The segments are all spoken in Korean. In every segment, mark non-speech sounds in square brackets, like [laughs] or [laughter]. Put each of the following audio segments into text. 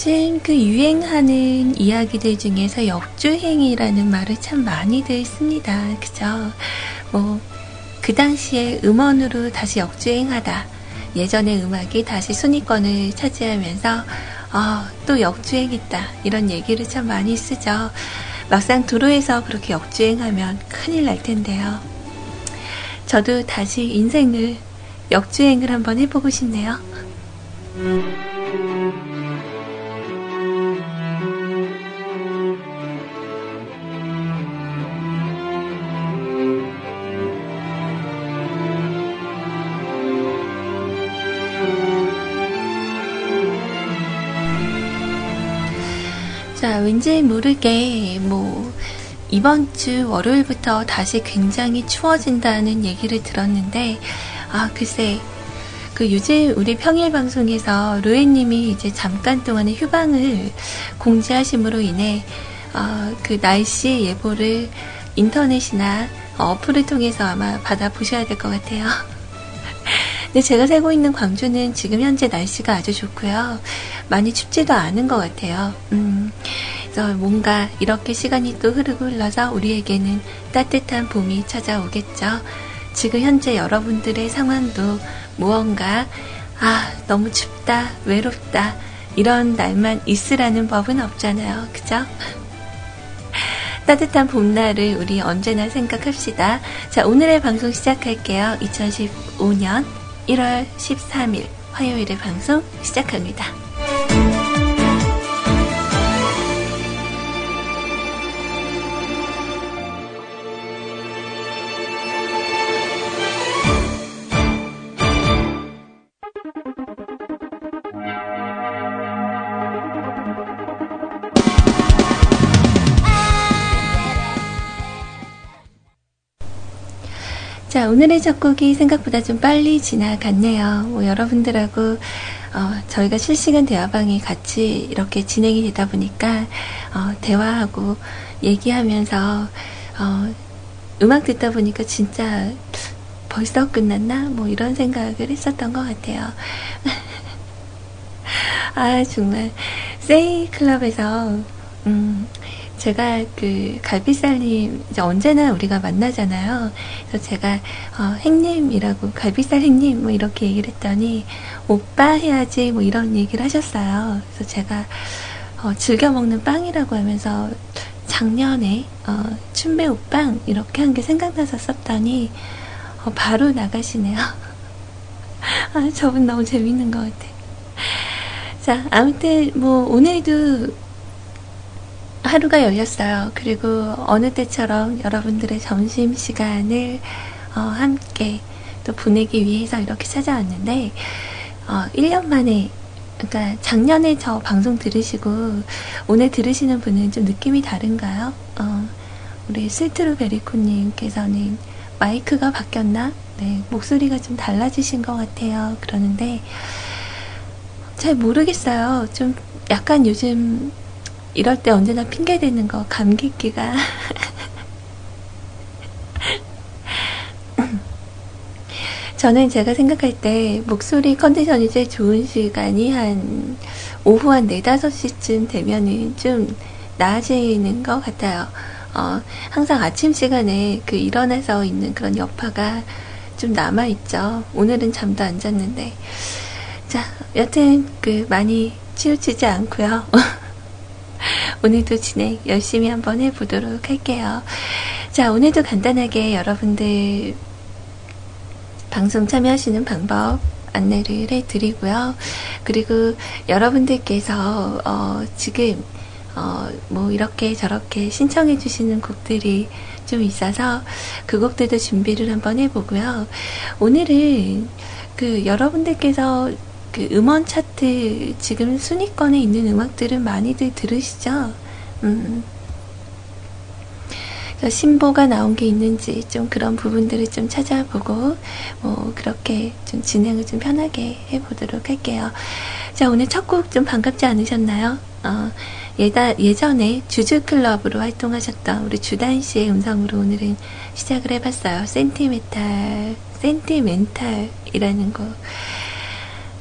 요즘 그 유행하는 이야기들 중에서 역주행이라는 말을 참 많이들 씁니다. 그죠? 뭐, 그 당시에 음원으로 다시 역주행하다. 예전의 음악이 다시 순위권을 차지하면서, 어, 또 역주행했다. 이런 얘기를 참 많이 쓰죠. 막상 도로에서 그렇게 역주행하면 큰일 날 텐데요. 저도 다시 인생을 역주행을 한번 해보고 싶네요. 왠지 모르게 뭐 이번 주 월요일부터 다시 굉장히 추워진다는 얘기를 들었는데 아, 글쎄 그 요즘 우리 평일 방송에서 로에님이 이제 잠깐 동안의 휴방을 공지하심으로 인해 어, 그 날씨 예보를 인터넷이나 어플을 통해서 아마 받아보셔야 될 것 같아요. [laughs] 근데 제가 살고 있는 광주는 지금 현재 날씨가 아주 좋고요. 많이 춥지도 않은 것 같아요. 음, 그래서 뭔가 이렇게 시간이 또 흐르고 흘러서 우리에게는 따뜻한 봄이 찾아오겠죠. 지금 현재 여러분들의 상황도 무언가, 아, 너무 춥다, 외롭다, 이런 날만 있으라는 법은 없잖아요. 그죠? 따뜻한 봄날을 우리 언제나 생각합시다. 자, 오늘의 방송 시작할게요. 2015년 1월 13일 화요일의 방송 시작합니다. 오늘의 첫 곡이 생각보다 좀 빨리 지나갔네요. 뭐, 여러분들하고, 어, 저희가 실시간 대화방이 같이 이렇게 진행이 되다 보니까, 어, 대화하고 얘기하면서, 어, 음악 듣다 보니까 진짜 벌써 끝났나? 뭐, 이런 생각을 했었던 것 같아요. [laughs] 아, 정말. 세이 클럽에서, 음, 제가 그 갈비살님 이제 언제나 우리가 만나잖아요. 그래서 제가 어, 행님이라고 갈비살 행님 뭐 이렇게 얘기를 했더니 오빠 해야지 뭐 이런 얘기를 하셨어요. 그래서 제가 어, 즐겨 먹는 빵이라고 하면서 작년에 어, 춘배 오빵 이렇게 한 게 생각나서 썼더니 어, 바로 나가시네요. [laughs] 아, 저분 너무 재밌는 것 같아. 자, 아무튼 뭐 오늘도 하루가 열렸어요. 그리고 어느 때처럼 여러분들의 점심 시간을 어, 함께 또 보내기 위해서 이렇게 찾아왔는데 어, 1년 만에 그러니까 작년에 저 방송 들으시고 오늘 들으시는 분은 좀 느낌이 다른가요? 어, 우리 스트루 베리코님께서는 마이크가 바뀌었나? 네, 목소리가 좀 달라지신 것 같아요. 그러는데 잘 모르겠어요. 좀 약간 요즘 이럴 때 언제나 핑계 대는 거 감기기가 저는 제가 생각할 때 목소리 컨디션이 제일 좋은 시간이 한 오후 한 4, 5시쯤 되면은 좀 나아지는 것 같아요. 어, 항상 아침 시간에 그 일어나서 있는 그런 여파가 좀 남아있죠. 오늘은 잠도 안 잤는데. 자, 여튼 그 많이 치우치지 않고요. [laughs] 오늘도 진행 열심히 한번 해보도록 할게요. 자, 오늘도 간단하게 여러분들 방송 참여하시는 방법 안내를 해드리고요. 그리고 여러분들께서 어, 지금 어, 뭐 이렇게 저렇게 신청해 주시는 곡들이 좀 있어서 그 곡들도 준비를 한번 해보고요. 오늘은 그 여러분들께서 그 음원 차트 지금 순위권에 있는 음악들은 많이들 들으시죠? 음. 신보가 나온 게 있는지 좀 그런 부분들을 좀 찾아보고 뭐 그렇게 좀 진행을 좀 편하게 해보도록 할게요. 자 오늘 첫 곡 좀 반갑지 않으셨나요? 어, 예다, 예전에 주주클럽으로 활동하셨던 우리 주단 씨의 음성으로 오늘은 시작을 해봤어요. 센티멘탈, 센티멘탈이라는 곡.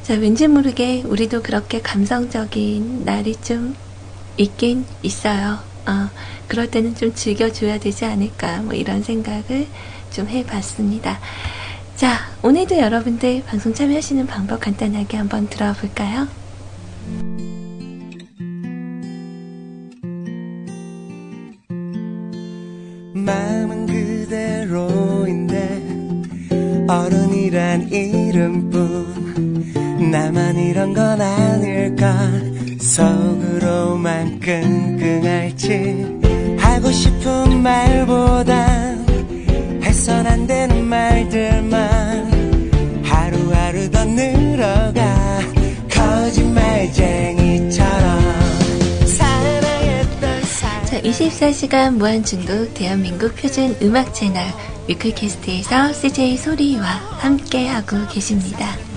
자, 왠지 모르게 우리도 그렇게 감성적인 날이 좀 있긴 있어요. 어, 그럴 때는 좀 즐겨줘야 되지 않을까, 뭐 이런 생각을 좀 해봤습니다. 자, 오늘도 여러분들 방송 참여하시는 방법 간단하게 한번 들어볼까요? 마음은 그대로인데 어른이란 이름뿐 나만 이런 건 아닐까. 속으로만 끙끙할지. 하고 싶은 말보다 해선 안 되는 말들만 하루하루 더 늘어가. 거짓말쟁이처럼. 자, 24시간 무한중독 대한민국 표준 음악 채널 뮤클캐스트에서 CJ 소리와 함께하고 계십니다.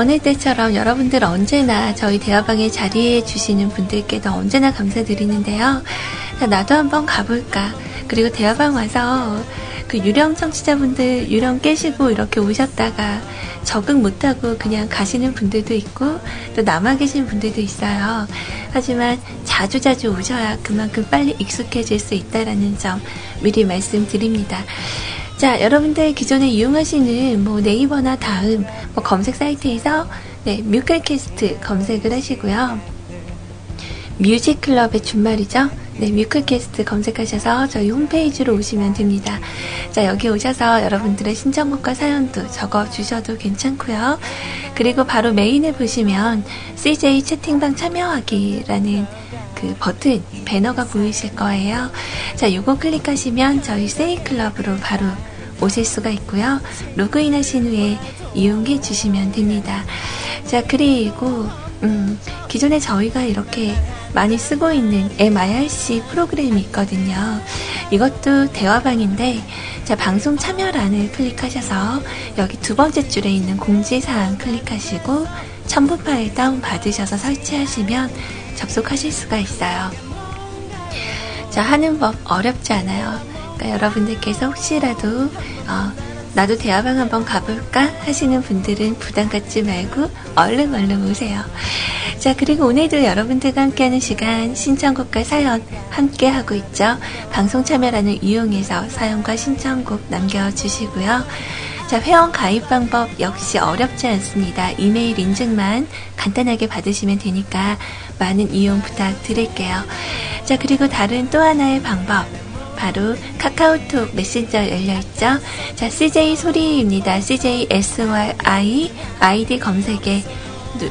어느 때처럼 여러분들 언제나 저희 대화방에 자리해 주시는 분들께도 언제나 감사드리는데요. 나도 한번 가볼까. 그리고 대화방 와서 그 유령 청취자분들 유령 깨시고 이렇게 오셨다가 적응 못하고 그냥 가시는 분들도 있고 또 남아 계신 분들도 있어요. 하지만 자주자주 오셔야 그만큼 빨리 익숙해질 수 있다라는 점 미리 말씀드립니다. 자, 여러분들 기존에 이용하시는 뭐 네이버나 다음 뭐 검색 사이트에서 네, 뮤클캐스트 검색을 하시고요. 뮤직클럽의 준말이죠. 네, 뮤클캐스트 검색하셔서 저희 홈페이지로 오시면 됩니다. 자, 여기 오셔서 여러분들의 신청곡과 사연도 적어 주셔도 괜찮고요. 그리고 바로 메인에 보시면 CJ 채팅방 참여하기라는 그 버튼, 배너가 보이실 거예요. 자, 요거 클릭하시면 저희 세이클럽으로 바로 오실 수가 있고요. 로그인 하신 후에 이용해 주시면 됩니다. 자, 그리고, 음, 기존에 저희가 이렇게 많이 쓰고 있는 MIRC 프로그램이 있거든요. 이것도 대화방인데, 자, 방송 참여란을 클릭하셔서 여기 두 번째 줄에 있는 공지사항 클릭하시고, 첨부 파일 다운받으셔서 설치하시면 접속하실 수가 있어요. 자, 하는 법 어렵지 않아요. 그러니까 여러분들께서 혹시라도 어, 나도 대화방 한번 가볼까 하시는 분들은 부담 갖지 말고 얼른 얼른 오세요. 자, 그리고 오늘도 여러분들과 함께하는 시간 신청곡과 사연 함께하고 있죠. 방송 참여란을 이용해서 사연과 신청곡 남겨주시고요. 자, 회원 가입 방법 역시 어렵지 않습니다. 이메일 인증만 간단하게 받으시면 되니까 많은 이용 부탁드릴게요. 자, 그리고 다른 또 하나의 방법. 바로 카카오톡 메신저 열려있죠. 자, CJ 소리입니다. CJ SYI 아이디 검색에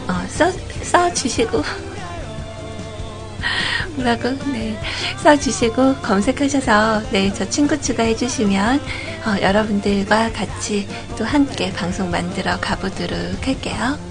어, 써, 써주시고 [laughs] 뭐라고? 네. 써주시고 검색하셔서 네, 저 친구 추가해 주시면 어, 여러분들과 같이 또 함께 방송 만들어 가보도록 할게요.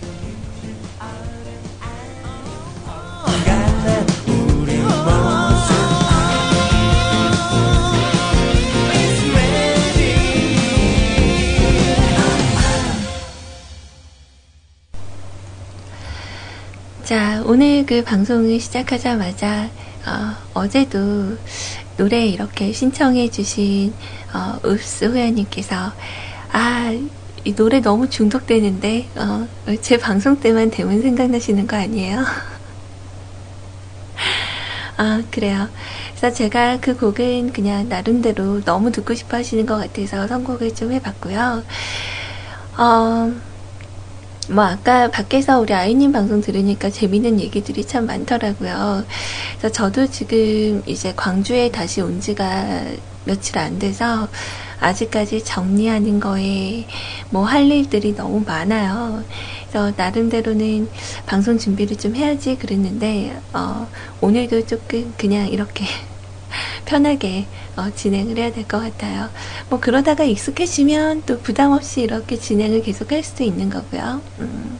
오늘 그 방송을 시작하자마자 어, 제도 노래 이렇게 신청해 주신 어, 읍스 호야님께서 아, 이 노래 너무 중독되는데 어, 제 방송 때만 대문 생각나시는 거 아니에요? [laughs] 아, 그래요. 그래서 제가 그 곡은 그냥 나름대로 너무 듣고 싶어 하시는 것 같아서 선곡을 좀 해봤고요. 어, 뭐 아까 밖에서 우리 아이님 방송 들으니까 재밌는 얘기들이 참 많더라고요. 그래서 저도 지금 이제 광주에 다시 온 지가 며칠 안 돼서 아직까지 정리하는 거에 뭐 할 일들이 너무 많아요. 그래서 나름대로는 방송 준비를 좀 해야지 그랬는데 어, 오늘도 조금 그냥 이렇게 [laughs] 편하게 어, 진행을 해야 될 것 같아요. 뭐 그러다가 익숙해지면 또 부담 없이 이렇게 진행을 계속 할 수도 있는 거고요. 음.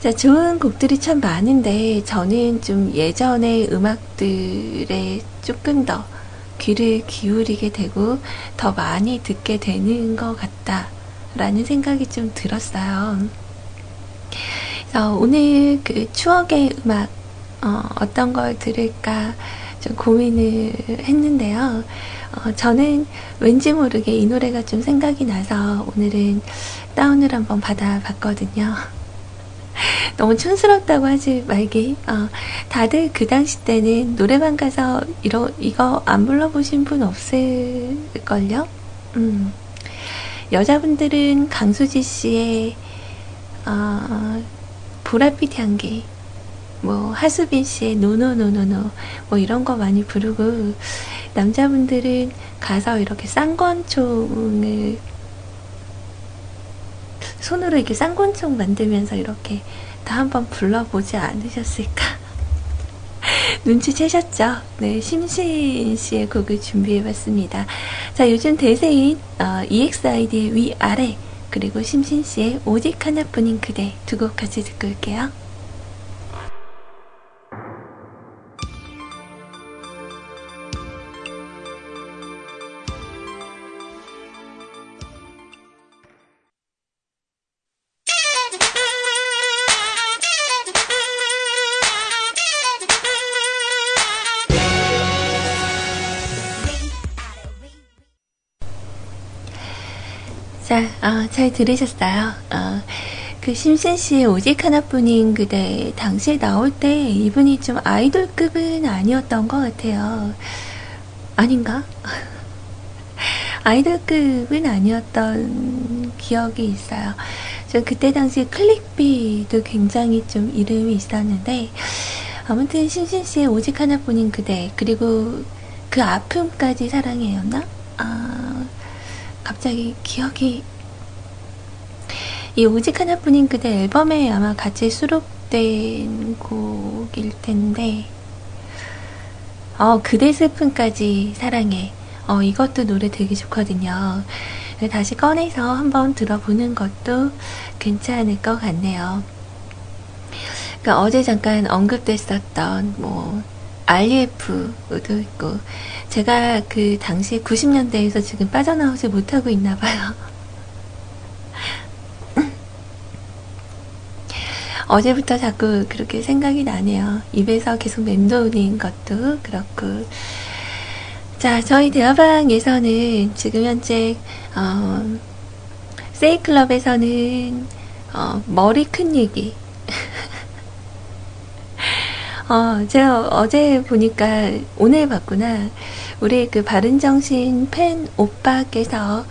자, 좋은 곡들이 참 많은데 저는 좀 예전의 음악들에 조금 더 귀를 기울이게 되고 더 많이 듣게 되는 것 같다라는 생각이 좀 들었어요. 그래서 오늘 그 추억의 음악 어, 떤걸 들을까 좀 고민을 했는데요. 어, 저는 왠지 모르게 이 노래가 좀 생각이 나서 오늘은 다운을 한번 받아봤거든요. [laughs] 너무 촌스럽다고 하지 말기. 어, 다들 그 당시 때는 노래방 가서 이러, 이거 안 불러보신 분 없을걸요? 음. 여자분들은 강수지 씨의 어, 보랏빛 향기 뭐 하수빈 씨의 노노노노노 뭐 이런 거 많이 부르고 남자분들은 가서 이렇게 쌍권총을 손으로 이렇게 쌍권총 만들면서 이렇게 다 한번 불러보지 않으셨을까? [laughs] 눈치채셨죠? 네, 심신 씨의 곡을 준비해봤습니다. 자, 요즘 대세인 어, EXID의 위아래 그리고 심신 씨의 오직 하나뿐인 그대 두 곡 같이 듣고 올게요. 자, 어, 잘 들으셨어요? 어, 그 심신 씨의 오직 하나뿐인 그대 당시에 나올 때 이분이 좀 아이돌급은 아니었던 것 같아요. 아닌가? [laughs] 아이돌급은 아니었던 기억이 있어요. 저 그때 당시 클릭비도 굉장히 좀 이름이 있었는데 아무튼 심신 씨의 오직 하나뿐인 그대 그리고 그 아픔까지 사랑해였나? 아 갑자기 기억이 이 오직 하나뿐인 그대 앨범에 아마 같이 수록된 곡일 텐데 어 그대 슬픔까지 사랑해. 어 이것도 노래 되게 좋거든요. 다시 꺼내서 한번 들어보는 것도 괜찮을 것 같네요. 그러니까 어제 잠깐 언급됐었던 뭐 RF도 있고 제가 그 당시 90년대에서 지금 빠져나오지 못하고 있나 봐요. [laughs] 어제부터 자꾸 그렇게 생각이 나네요. 입에서 계속 맴도는 것도 그렇고. 자, 저희 대화방에서는 지금 현재, 어, 세이클럽에서는, 어, 머리 큰 얘기. [laughs] 어, 제가 어제 보니까 오늘 봤구나. 우리 그 바른정신 팬 오빠께서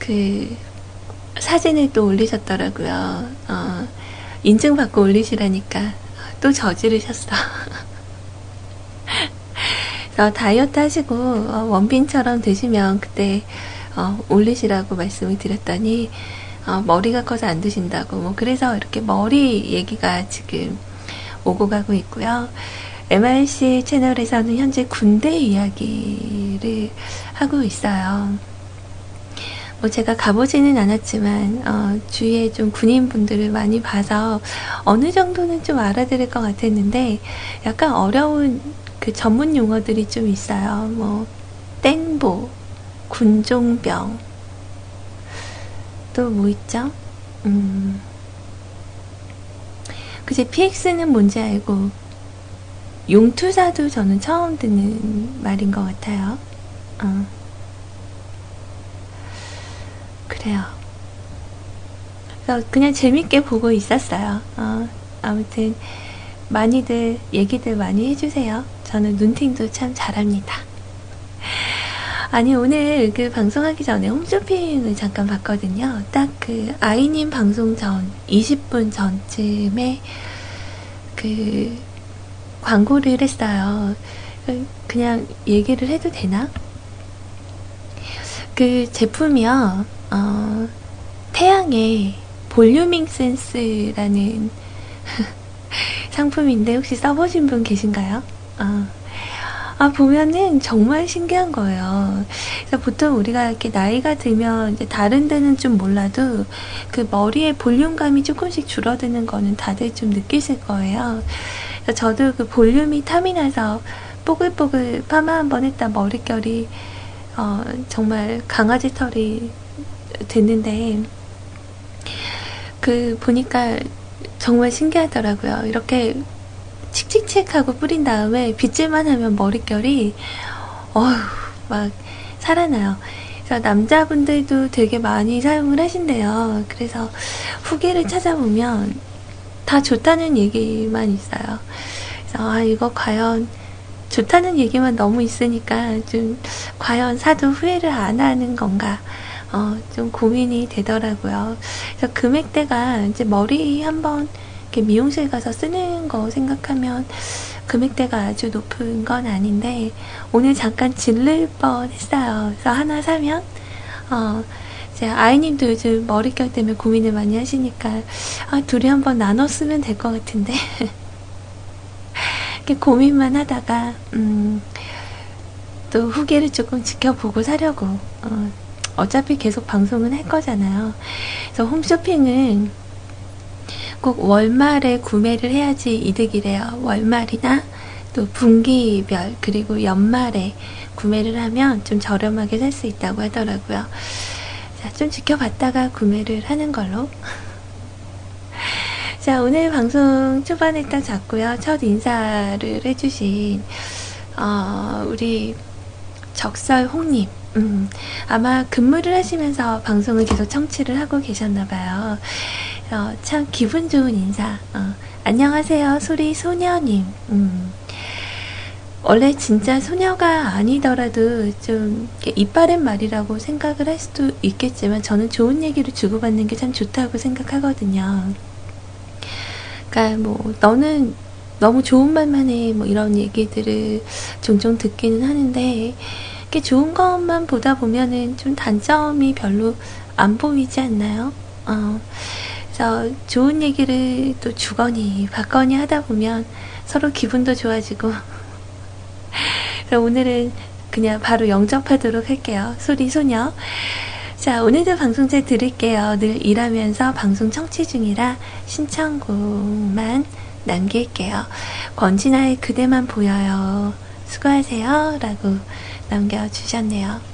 그 사진을 또 올리셨더라고요. 어, 인증받고 올리시라니까 또 저지르셨어. [laughs] 그래서 다이어트 하시고 어, 원빈처럼 되시면 그때 어, 올리시라고 말씀을 드렸더니 어, 머리가 커서 안 드신다고 뭐 그래서 이렇게 머리 얘기가 지금 오고 가고 있고요. MRC 채널에서는 현재 군대 이야기를 하고 있어요. 뭐 제가 가보지는 않았지만 어, 주위에 좀 군인분들을 많이 봐서 어느 정도는 좀 알아들을 것 같았는데 약간 어려운 그 전문 용어들이 좀 있어요. 뭐 땡보, 군종병 또 뭐 있죠? 음. 그제 PX는 뭔지 알고 용투사도 저는 처음 듣는 말인 것 같아요. 어. 그래요. 그래서 그냥 재밌게 보고 있었어요. 어, 아무튼 많이들 얘기들 많이 해주세요. 저는 눈팅도 참 잘합니다. 아니 오늘 그 방송하기 전에 홈쇼핑을 잠깐 봤거든요. 딱 그 아이님 방송 전 20분 전쯤에 그 광고를 했어요. 그냥 얘기를 해도 되나? 그 제품이요. 어, 태양의 볼류밍 센스라는 [laughs] 상품인데 혹시 써보신 분 계신가요? 아, 아, 보면은 정말 신기한 거예요. 그래서 보통 우리가 이렇게 나이가 들면 이제 다른 데는 좀 몰라도 그 머리의 볼륨감이 조금씩 줄어드는 거는 다들 좀 느끼실 거예요. 저도 그 볼륨이 탐이 나서 뽀글뽀글 파마 한 번 했다 머릿결이 어, 정말 강아지 털이 됐는데 그 보니까 정말 신기하더라고요. 이렇게 칙칙칙 하고 뿌린 다음에 빗질만 하면 머릿결이 어휴 막 살아나요. 그래서 남자분들도 되게 많이 사용을 하신대요. 그래서 후기를 찾아보면 다 좋다는 얘기만 있어요. 그래서 아 이거 과연 좋다는 얘기만 너무 있으니까 좀 과연 사도 후회를 안 하는 건가 어, 좀 고민이 되더라고요. 그래서 금액대가 이제 머리 한번 이렇게 미용실 가서 쓰는 거 생각하면 금액대가 아주 높은 건 아닌데 오늘 잠깐 질릴 뻔 했어요. 그래서 하나 사면 어, 이제 아이님도 요즘 머릿결 때문에 고민을 많이 하시니까 아, 둘이 한번 나눠 쓰면 될 것 같은데 [laughs] 이렇게 고민만 하다가 음, 또 후기를 조금 지켜보고 사려고 어, 어차피 계속 방송은 할 거잖아요. 그래서 홈쇼핑은 꼭 월말에 구매를 해야지 이득이래요. 월말이나 또 분기별 그리고 연말에 구매를 하면 좀 저렴하게 살 수 있다고 하더라고요. 자, 좀 지켜봤다가 구매를 하는 걸로. [laughs] 자, 오늘 방송 초반에 딱 잡고요. 첫 인사를 해주신, 어, 우리 적설홍님. 음, 아마 근무를 하시면서 방송을 계속 청취를 하고 계셨나봐요. 어, 참 기분 좋은 인사. 어, 안녕하세요, 소리 소녀님. 음, 원래 진짜 소녀가 아니더라도 좀 이빠른 말이라고 생각을 할 수도 있겠지만 저는 좋은 얘기를 주고받는 게 참 좋다고 생각하거든요. 그러니까 뭐 너는 너무 좋은 말만 해 뭐 이런 얘기들을 종종 듣기는 하는데 이렇게 좋은 것만 보다 보면은 좀 단점이 별로 안 보이지 않나요? 어, 그래서 좋은 얘기를 또 주거니 받거니 하다 보면 서로 기분도 좋아지고 [laughs] 그럼 오늘은 그냥 바로 영접하도록 할게요. 소리 소녀. 자, 오늘도 방송 잘 들을게요. 늘 일하면서 방송 청취 중이라 신청곡만 남길게요. 권진아의 그대만 보여요. 수고하세요. 라고 남겨주셨네요.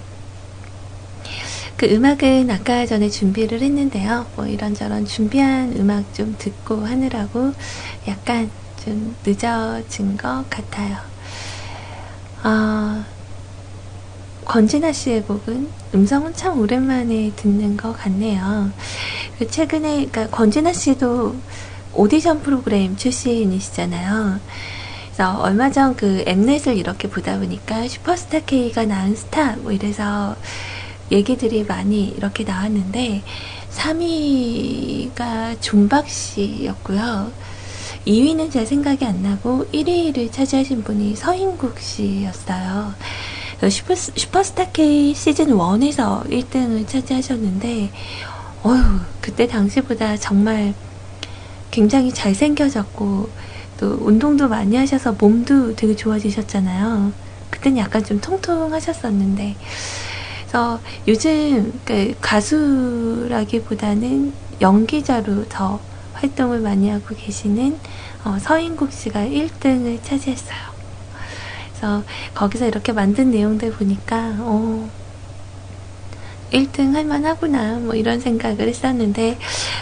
그 음악은 아까 전에 준비를 했는데요. 뭐 이런저런 준비한 음악 좀 듣고 하느라고 약간 좀 늦어진 것 같아요. 아, 권진아 씨의 곡은 음성은 참 오랜만에 듣는 것 같네요. 그 최근에, 그러니까 권진아 씨도 오디션 프로그램 출신이시잖아요. 그래서 얼마 전 그 엠넷을 이렇게 보다 보니까 슈퍼스타 K가 낳은 스타 뭐 이래서 얘기들이 많이 이렇게 나왔는데 3위가 존박 씨였고요. 2위는 제 생각이 안 나고 1위를 차지하신 분이 서인국 씨였어요. 슈퍼, 슈퍼스타 K 시즌 1에서 1등을 차지하셨는데, 어휴, 그때 당시보다 정말 굉장히 잘생겨졌고, 또 운동도 많이 하셔서 몸도 되게 좋아지셨잖아요. 그땐 약간 좀 통통하셨었는데. 그래서 요즘 그 가수라기보다는 연기자로 더 활동을 많이 하고 계시는 어, 서인국 씨가 1등을 차지했어요. 그래서 거기서 이렇게 만든 내용들 보니까 어, 1등 할만하구나 뭐 이런 생각을 했었는데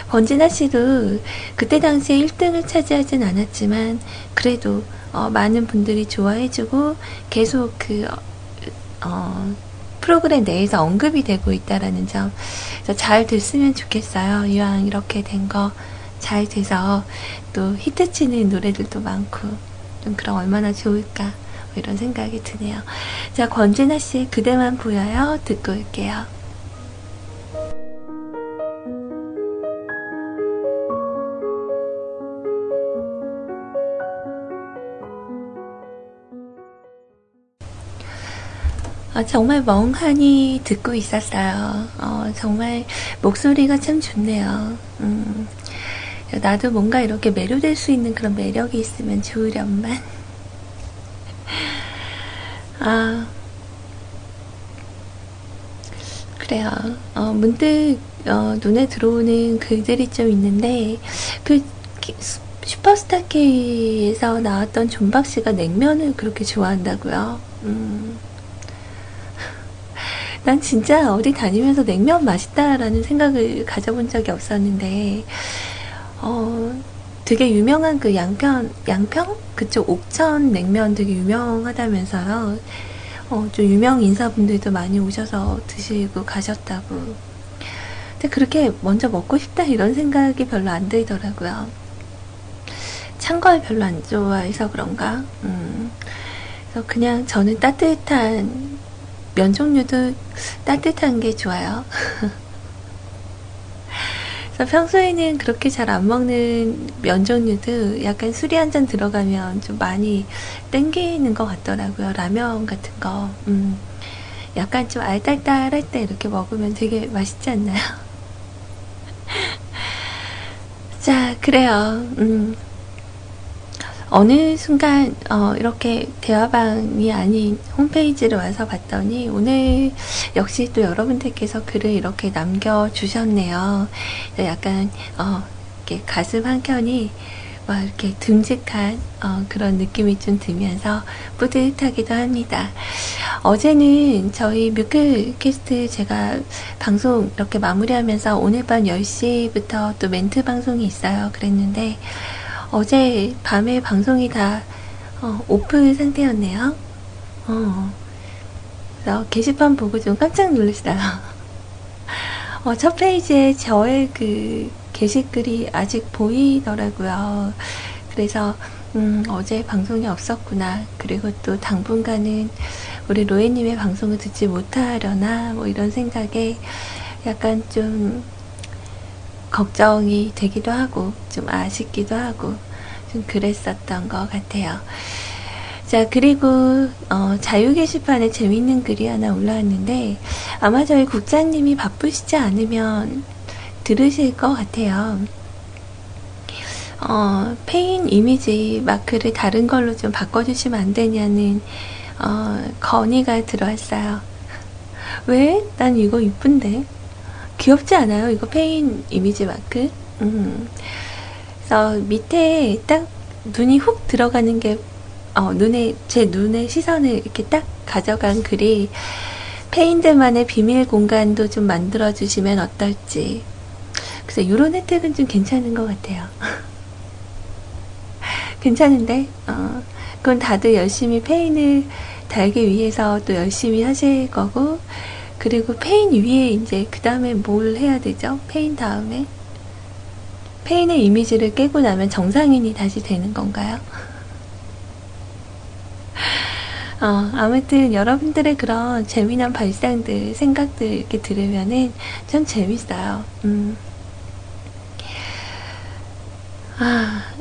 번지나 씨도 그때 당시에 1등을 차지하진 않았지만 그래도 어, 많은 분들이 좋아해주고 계속 그 어, 프로그램 내에서 언급이 되고 있다라는 점. 잘 됐으면 좋겠어요. 이왕 이렇게 된 거 잘 돼서 또 히트치는 노래들도 많고 좀 그럼 얼마나 좋을까 뭐 이런 생각이 드네요. 자 권진아 씨의 그대만 보여요 듣고 올게요. 어, 정말 멍하니 듣고 있었어요. 어, 정말 목소리가 참 좋네요. 음, 나도 뭔가 이렇게 매료될 수 있는 그런 매력이 있으면 좋으련만. 아, 그래요. 어, 문득 어, 눈에 들어오는 글들이 좀 있는데 그 슈퍼스타 K에서 나왔던 존박 씨가 냉면을 그렇게 좋아한다고요. 음. 난 진짜 어디 다니면서 냉면 맛있다라는 생각을 가져본 적이 없었는데, 어, 되게 유명한 그 양평, 양평? 그쪽 옥천 냉면 되게 유명하다면서요. 어, 좀 유명 인사분들도 많이 오셔서 드시고 가셨다고. 근데 그렇게 먼저 먹고 싶다 이런 생각이 별로 안 들더라고요. 찬 걸 별로 안 좋아해서 그런가? 음. 그래서 그냥 저는 따뜻한 면 종류도 따뜻한 게 좋아요. 그래서 평소에는 그렇게 잘 안 먹는 면 종류도 약간 술이 한 잔 들어가면 좀 많이 땡기는 것 같더라고요. 라면 같은 거. 음, 약간 좀 알딸딸할 때 이렇게 먹으면 되게 맛있지 않나요? [laughs] 자, 그래요. 음, 어느 순간 어, 이렇게 대화방이 아닌 홈페이지를 와서 봤더니 오늘 역시 또 여러분들께서 글을 이렇게 남겨주셨네요. 약간 어, 이렇게 가슴 한켠이 막 이렇게 듬직한 어, 그런 느낌이 좀 들면서 뿌듯하기도 합니다. 어제는 저희 뮤클캐스트 제가 방송 이렇게 마무리하면서 오늘 밤 10시부터 또 멘트 방송이 있어요. 그랬는데 어제 밤에 방송이 다 어, 오픈 상태였네요. 어, 그래서 게시판 보고 좀 깜짝 놀랐어요. [laughs] 어, 첫 페이지에 저의 그 게시글이 아직 보이더라고요. 그래서 음, 어제 방송이 없었구나. 그리고 또 당분간은 우리 로에님의 방송을 듣지 못하려나 뭐 이런 생각에 약간 좀 걱정이 되기도 하고 좀 아쉽기도 하고 좀 그랬었던 것 같아요. 자 그리고 어, 자유 게시판에 재밌는 글이 하나 올라왔는데 아마 저희 국장님이 바쁘시지 않으면 들으실 것 같아요. 어, 폐인 이미지 마크를 다른 걸로 좀 바꿔주시면 안 되냐는 어, 건의가 들어왔어요. 왜? 난 이거 이쁜데. 귀엽지 않아요? 이거 폐인 이미지 마크? 음. 그래서 밑에 딱 눈이 훅 들어가는 게, 어, 눈에, 제 눈의 시선을 이렇게 딱 가져간 글이 폐인들만의 비밀 공간도 좀 만들어 주시면 어떨지. 그래서 이런 혜택은 좀 괜찮은 것 같아요. [laughs] 괜찮은데, 어, 그건 다들 열심히 폐인을 달기 위해서 또 열심히 하실 거고, 그리고 폐인 위에 이제 그 다음에 뭘 해야 되죠? 폐인 다음에 폐인의 이미지를 깨고 나면 정상인이 다시 되는 건가요? [laughs] 어, 아무튼 여러분들의 그런 재미난 발상들, 생각들 이렇게 들으면은 참 재밌어요. 음. 아,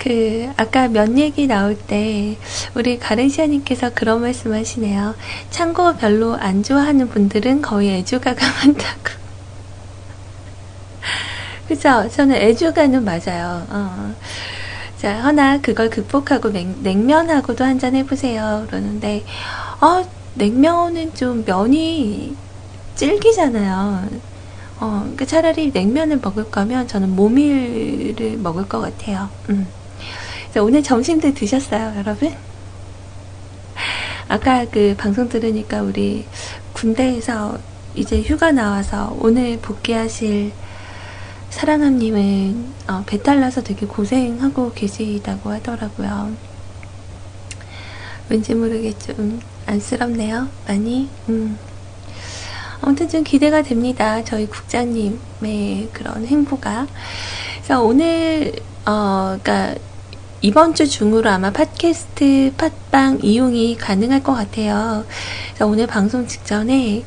그 아까 면 얘기 나올 때 우리 가르시아님께서 그런 말씀 하시네요. 참고 별로 안 좋아하는 분들은 거의 애주가가 [laughs] 많다고. 그죠? 저는 애주가는 맞아요. 어. 자, 허나 그걸 극복하고 냉, 면하고도 한잔 해보세요. 그러는데, 어, 냉면은 좀 면이 질기잖아요. 어, 그러니까 차라리 냉면을 먹을 거면 저는 모밀을 먹을 것 같아요. 음. 오늘 점심들 드셨어요, 여러분? 아까 그 방송 들으니까 우리 군대에서 이제 휴가 나와서 오늘 복귀하실 사랑함님은 어, 배탈 나서 되게 고생하고 계시다고 하더라고요. 왠지 모르게 좀 안쓰럽네요. 많이. 음. 아무튼 좀 기대가 됩니다. 저희 국장님의 그런 행보가. 그래서 오늘 어, 그러니까 이번 주 중으로 아마 팟캐스트 팟빵 이용이 가능할 것 같아요. 오늘 방송 직전에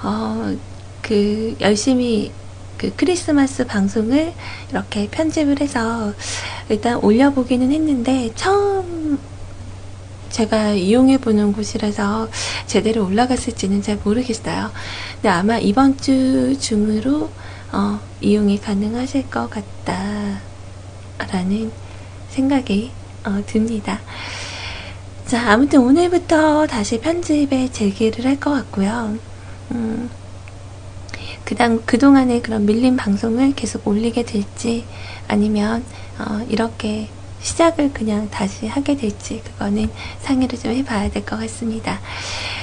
어, 그 열심히 그 크리스마스 방송을 이렇게 편집을 해서 일단 올려보기는 했는데 처음 제가 이용해보는 곳이라서 제대로 올라갔을지는 잘 모르겠어요. 근데 아마 이번 주 중으로 어, 이용이 가능하실 것 같다 라는 생각이 어, 듭니다. 자, 아무튼 오늘부터 다시 편집에 재개를 할 것 같고요. 음, 그당, 그동안의 그런 밀린 방송을 계속 올리게 될지, 아니면, 어, 이렇게 시작을 그냥 다시 하게 될지, 그거는 상의를 좀 해봐야 될 것 같습니다.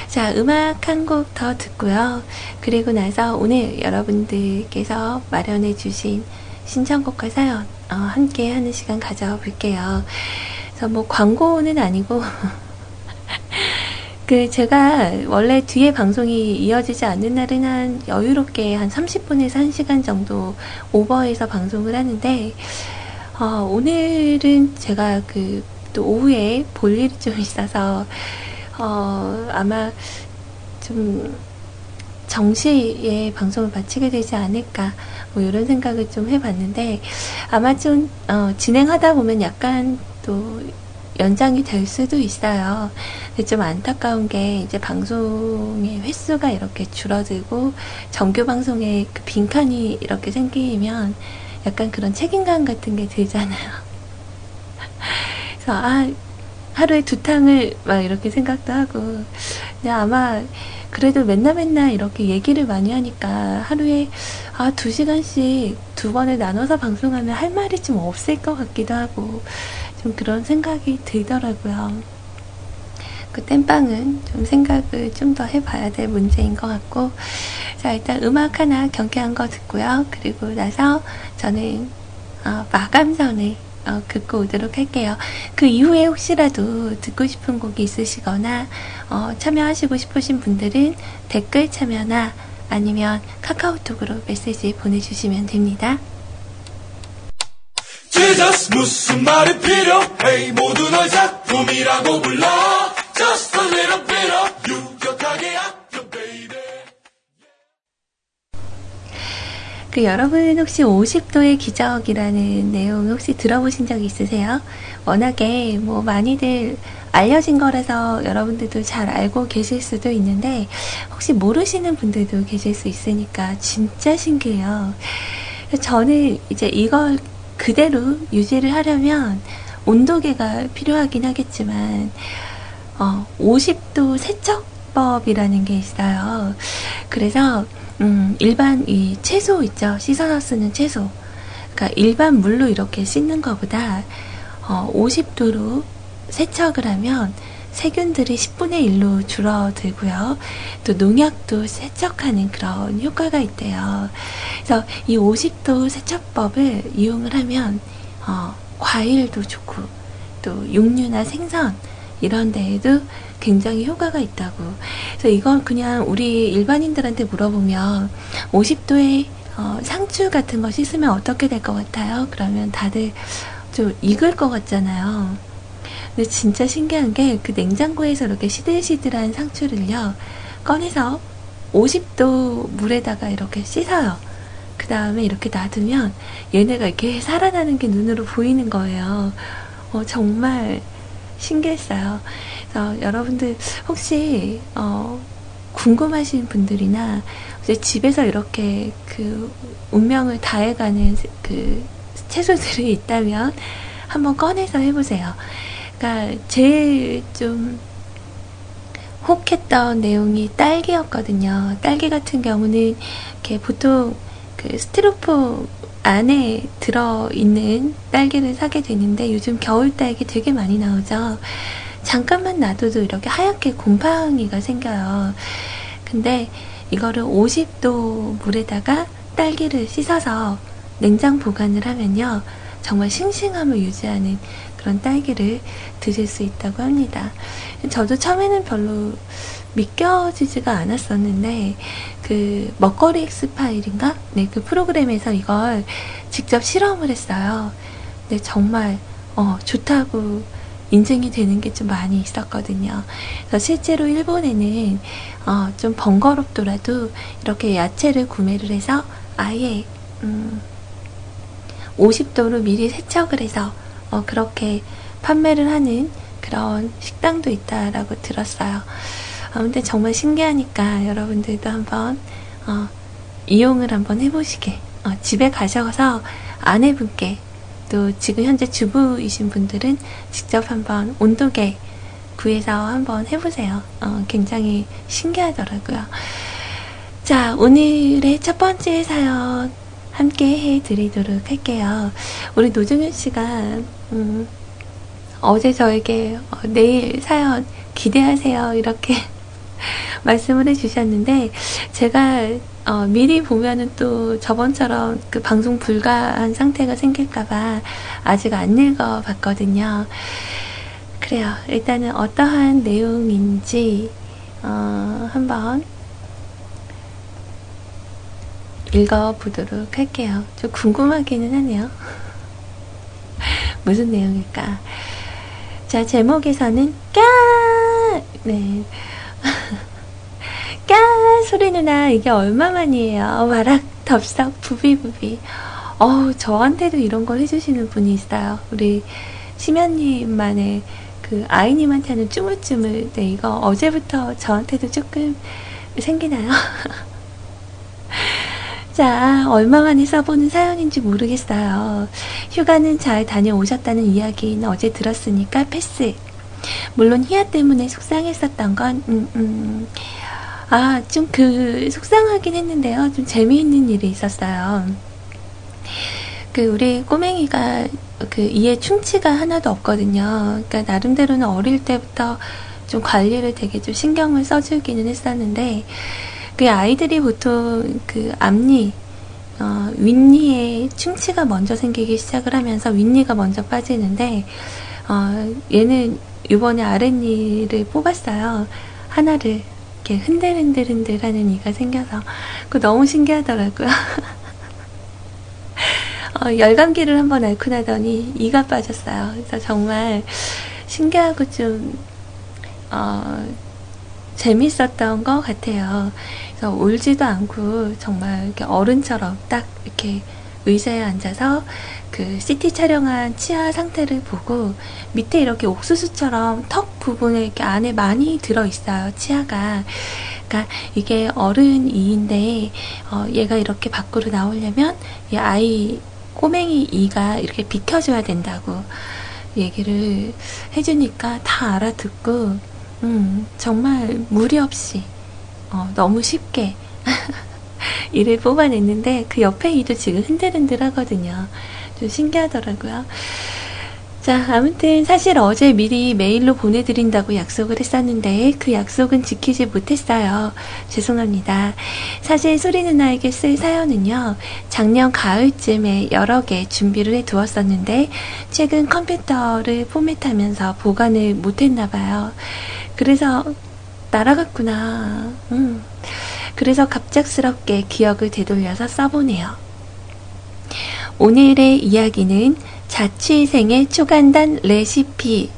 자, 음악 한 곡 더 듣고요. 그리고 나서 오늘 여러분들께서 마련해주신 신청곡과 사연, 어, 함께 하는 시간 가져볼게요. 그래서 뭐 광고는 아니고, [laughs] 그 제가 원래 뒤에 방송이 이어지지 않는 날은 한 여유롭게 한 30분에서 1시간 정도 오버해서 방송을 하는데 어, 오늘은 제가 그 또 오후에 볼 일이 좀 있어서 어, 아마 좀 정시에 방송을 마치게 되지 않을까 뭐 이런 생각을 좀 해봤는데 아마 좀 어, 진행하다 보면 약간 또 연장이 될 수도 있어요. 근데 좀 안타까운 게 이제 방송의 횟수가 이렇게 줄어들고 정규 방송에 그 빈칸이 이렇게 생기면 약간 그런 책임감 같은 게 들잖아요. [laughs] 그래서 아 하루에 두 탕을 막 이렇게 생각도 하고 근데 아마 그래도 맨날 맨날 이렇게 얘기를 많이 하니까 하루에 아 두 시간씩 두 번을 나눠서 방송하면 할 말이 좀 없을 것 같기도 하고 좀 그런 생각이 들더라고요. 그 땜빵은 좀 생각을 좀 더 해봐야 될 문제인 것 같고, 자, 일단 음악 하나 경쾌한 거 듣고요. 그리고 나서 저는, 어, 마감전을 어, 듣고 오도록 할게요. 그 이후에 혹시라도 듣고 싶은 곡이 있으시거나, 어, 참여하시고 싶으신 분들은 댓글 참여나 아니면 카카오톡으로 메시지 보내주시면 됩니다. Jesus 무슨 말이 필요해 모두 널 작품이라고 불러 Just a little bit of 유격하게 아껴 baby 그 여러분 혹시 50도의 기적이라는 내용 혹시 들어보신 적 있으세요? 워낙에 뭐 많이들 알려진 거라서 여러분들도 잘 알고 계실 수도 있는데 혹시 모르시는 분들도 계실 수 있으니까 진짜 신기해요. 저는 이제 이걸 그대로 유지를 하려면 온도계가 필요하긴 하겠지만 어, 50도 세척법이라는 게 있어요. 그래서 음, 일반 이 채소 있죠. 씻어서 쓰는 채소. 그러니까 일반 물로 이렇게 씻는 것보다 어, 50도로 세척을 하면 세균들이 10분의 1로 줄어들고요. 또 농약도 세척하는 그런 효과가 있대요. 그래서 이 50도 세척법을 이용을 하면 어, 과일도 좋고 또 육류나 생선 이런 데에도 굉장히 효과가 있다고. 그래서 이건 그냥 우리 일반인들한테 물어보면 50도의 어, 상추 같은 거 씻으면 어떻게 될 것 같아요? 그러면 다들 좀 익을 것 같잖아요. 근데 진짜 신기한 게 그 냉장고에서 이렇게 시들시들한 상추를요, 꺼내서 50도 물에다가 이렇게 씻어요. 그 다음에 이렇게 놔두면 얘네가 이렇게 살아나는 게 눈으로 보이는 거예요. 어, 정말 신기했어요. 그래서 여러분들 혹시, 어, 궁금하신 분들이나 집에서 이렇게 그 운명을 다해가는 그 채소들이 있다면 한번 꺼내서 해보세요. 그러니까 제일 좀 혹했던 내용이 딸기였거든요. 딸기 같은 경우는 이렇게 보통 그 스티로폼 안에 들어있는 딸기를 사게 되는데 요즘 겨울 딸기 되게 많이 나오죠. 잠깐만 놔둬도 이렇게 하얗게 곰팡이가 생겨요. 근데 이거를 50도 물에다가 딸기를 씻어서 냉장 보관을 하면요. 정말 싱싱함을 유지하는 그런 딸기를 드실 수 있다고 합니다. 저도 처음에는 별로 믿겨지지가 않았었는데 그 먹거리 엑스파일인가? 네, 그 프로그램에서 이걸 직접 실험을 했어요. 근데 정말 어, 좋다고 인증이 되는 게 좀 많이 있었거든요. 그래서 실제로 일본에는 어, 좀 번거롭더라도 이렇게 야채를 구매를 해서 아예 음, 50도로 미리 세척을 해서 어, 그렇게 판매를 하는 그런 식당도 있다라고 들었어요. 어, 근데 정말 신기하니까 여러분들도 한번 어, 이용을 한번 해보시게 어, 집에 가셔서 아내분께 또 지금 현재 주부이신 분들은 직접 한번 온도계 구해서 한번 해보세요. 어, 굉장히 신기하더라고요. 자, 오늘의 첫 번째 사연 함께 해드리도록 할게요. 우리 노정현 씨가 음, 어제 저에게 어, 내일 사연 기대하세요 이렇게 [laughs] 말씀을 해주셨는데 제가 어, 미리 보면은 또 저번처럼 그 방송 불가한 상태가 생길까봐 아직 안 읽어봤거든요. 그래요. 일단은 어떠한 내용인지 어, 한번 읽어보도록 할게요. 좀 궁금하기는 하네요. [laughs] 무슨 내용일까? 자, 제목에서는 까! 네. [laughs] 까! 소리 누나, 이게 얼마만이에요? 와락, 덥석, 부비부비. 어우, 저한테도 이런 걸 해주시는 분이 있어요. 우리 심연님만의 그 아이님한테는 쭈물쭈물. 네, 이거 어제부터 저한테도 조금 생기나요? [laughs] 자, 얼마 만에 써보는 사연인지 모르겠어요. 휴가는 잘 다녀오셨다는 이야기는 어제 들었으니까 패스. 물론 희야 때문에 속상했었던 건, 음, 음. 아, 좀 그, 속상하긴 했는데요. 좀 재미있는 일이 있었어요. 그, 우리 꼬맹이가 그, 이에 충치가 하나도 없거든요. 그러니까, 나름대로는 어릴 때부터 좀 관리를 되게 좀 신경을 써주기는 했었는데, 그 아이들이 보통 그 앞니, 어, 윗니에 충치가 먼저 생기기 시작을 하면서 윗니가 먼저 빠지는데, 어, 얘는 이번에 아랫니를 뽑았어요. 하나를 이렇게 흔들흔들흔들 하는 이가 생겨서. 그 너무 신기하더라고요. [laughs] 어, 열감기를 한번 앓고 나더니 이가 빠졌어요. 그래서 정말 신기하고 좀, 어, 재밌었던 것 같아요. 그래서 울지도 않고 정말 이렇게 어른처럼 딱 이렇게 의자에 앉아서 그 CT 촬영한 치아 상태를 보고 밑에 이렇게 옥수수처럼 턱 부분에 이렇게 안에 많이 들어 있어요. 치아가. 그러니까 이게 어른 이인데 어 얘가 이렇게 밖으로 나오려면 이 아이 꼬맹이 이가 이렇게 비켜줘야 된다고 얘기를 해주니까 다 알아듣고 음, 정말 무리 없이 어, 너무 쉽게 [laughs] 이를 뽑아냈는데 그 옆에 이도 지금 흔들흔들 하거든요. 좀 신기하더라고요. 자, 아무튼 사실 어제 미리 메일로 보내드린다고 약속을 했었는데 그 약속은 지키지 못했어요. 죄송합니다. 사실 소리 누나에게 쓸 사연은요, 작년 가을쯤에 여러 개 준비를 해 두었었는데 최근 컴퓨터를 포맷하면서 보관을 못했나봐요. 그래서 날아갔구나. 음. 그래서 갑작스럽게 기억을 되돌려서 써보네요. 오늘의 이야기는 자취생의 초간단 레시피.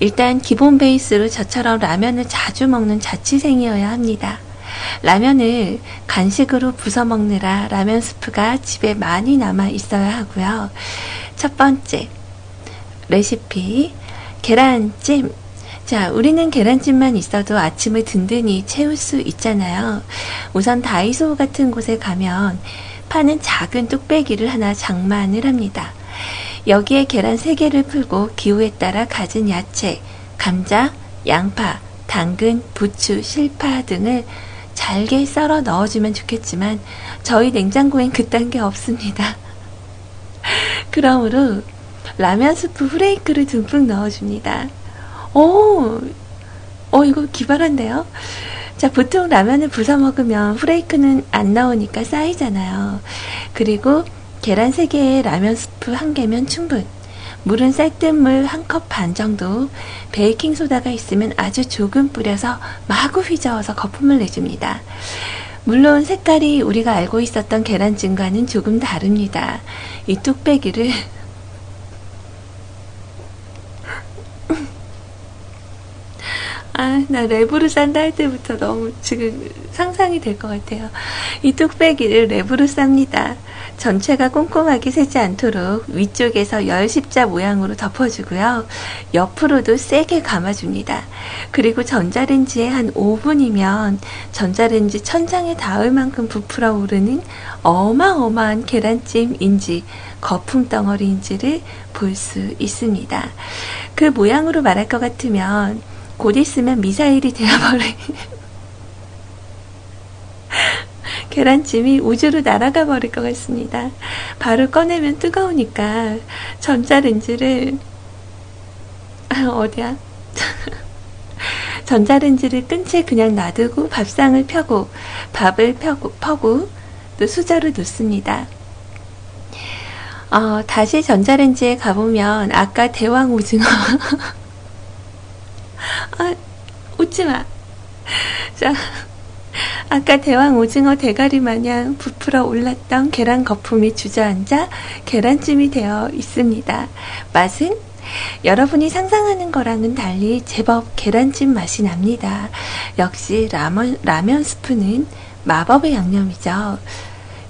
일단 기본 베이스로 저처럼 라면을 자주 먹는 자취생이어야 합니다. 라면을 간식으로 부숴 먹느라 라면 스프가 집에 많이 남아 있어야 하고요. 첫 번째, 레시피. 계란찜. 자, 우리는 계란찜만 있어도 아침을 든든히 채울 수 있잖아요. 우선 다이소 같은 곳에 가면 파는 작은 뚝배기를 하나 장만을 합니다. 여기에 계란 3개를 풀고 기호에 따라 가진 야채, 감자, 양파, 당근, 부추, 실파 등을 잘게 썰어 넣어주면 좋겠지만 저희 냉장고엔 그딴 게 없습니다. [laughs] 그러므로 라면 스프 후레이크를 듬뿍 넣어줍니다. 오, 어, 이거 기발한데요? 자, 보통 라면을 부숴 먹으면 후레이크는 안 나오니까 쌓이잖아요. 그리고 계란 3개에 라면 스프 1개면 충분. 물은 쌀뜨물 한 컵 반 정도, 베이킹소다가 있으면 아주 조금 뿌려서 마구 휘저어서 거품을 내줍니다. 물론 색깔이 우리가 알고 있었던 계란찜과는 조금 다릅니다. 이 뚝배기를 아, 나 랩으로 싼다 할 때부터 너무 지금 상상이 될 것 같아요. 이 뚝배기를 랩으로 쌉니다. 전체가 꼼꼼하게 새지 않도록 위쪽에서 열 십자 모양으로 덮어주고요. 옆으로도 세게 감아줍니다. 그리고 전자레인지에 한 5분이면 전자레인지 천장에 닿을 만큼 부풀어 오르는 어마어마한 계란찜인지 거품 덩어리인지를 볼 수 있습니다. 그 모양으로 말할 것 같으면 곧 있으면 미사일이 되어버릴 계란찜이 우주로 날아가 버릴 것 같습니다. 바로 꺼내면 뜨거우니까 전자레인지를 어디야? 전자레인지를 끈 채 그냥 놔두고 밥상을 펴고 밥을 펴고 퍼고 또 수저를 놓습니다. 어, 다시 전자레인지에 가보면 아까 대왕 오징어 [laughs] 아, 웃지 마. 자, 아까 대왕 오징어 대가리 마냥 부풀어 올랐던 계란 거품이 주저앉아 계란찜이 되어 있습니다. 맛은 여러분이 상상하는 거랑은 달리 제법 계란찜 맛이 납니다. 역시 라면, 라면 스프는 마법의 양념이죠.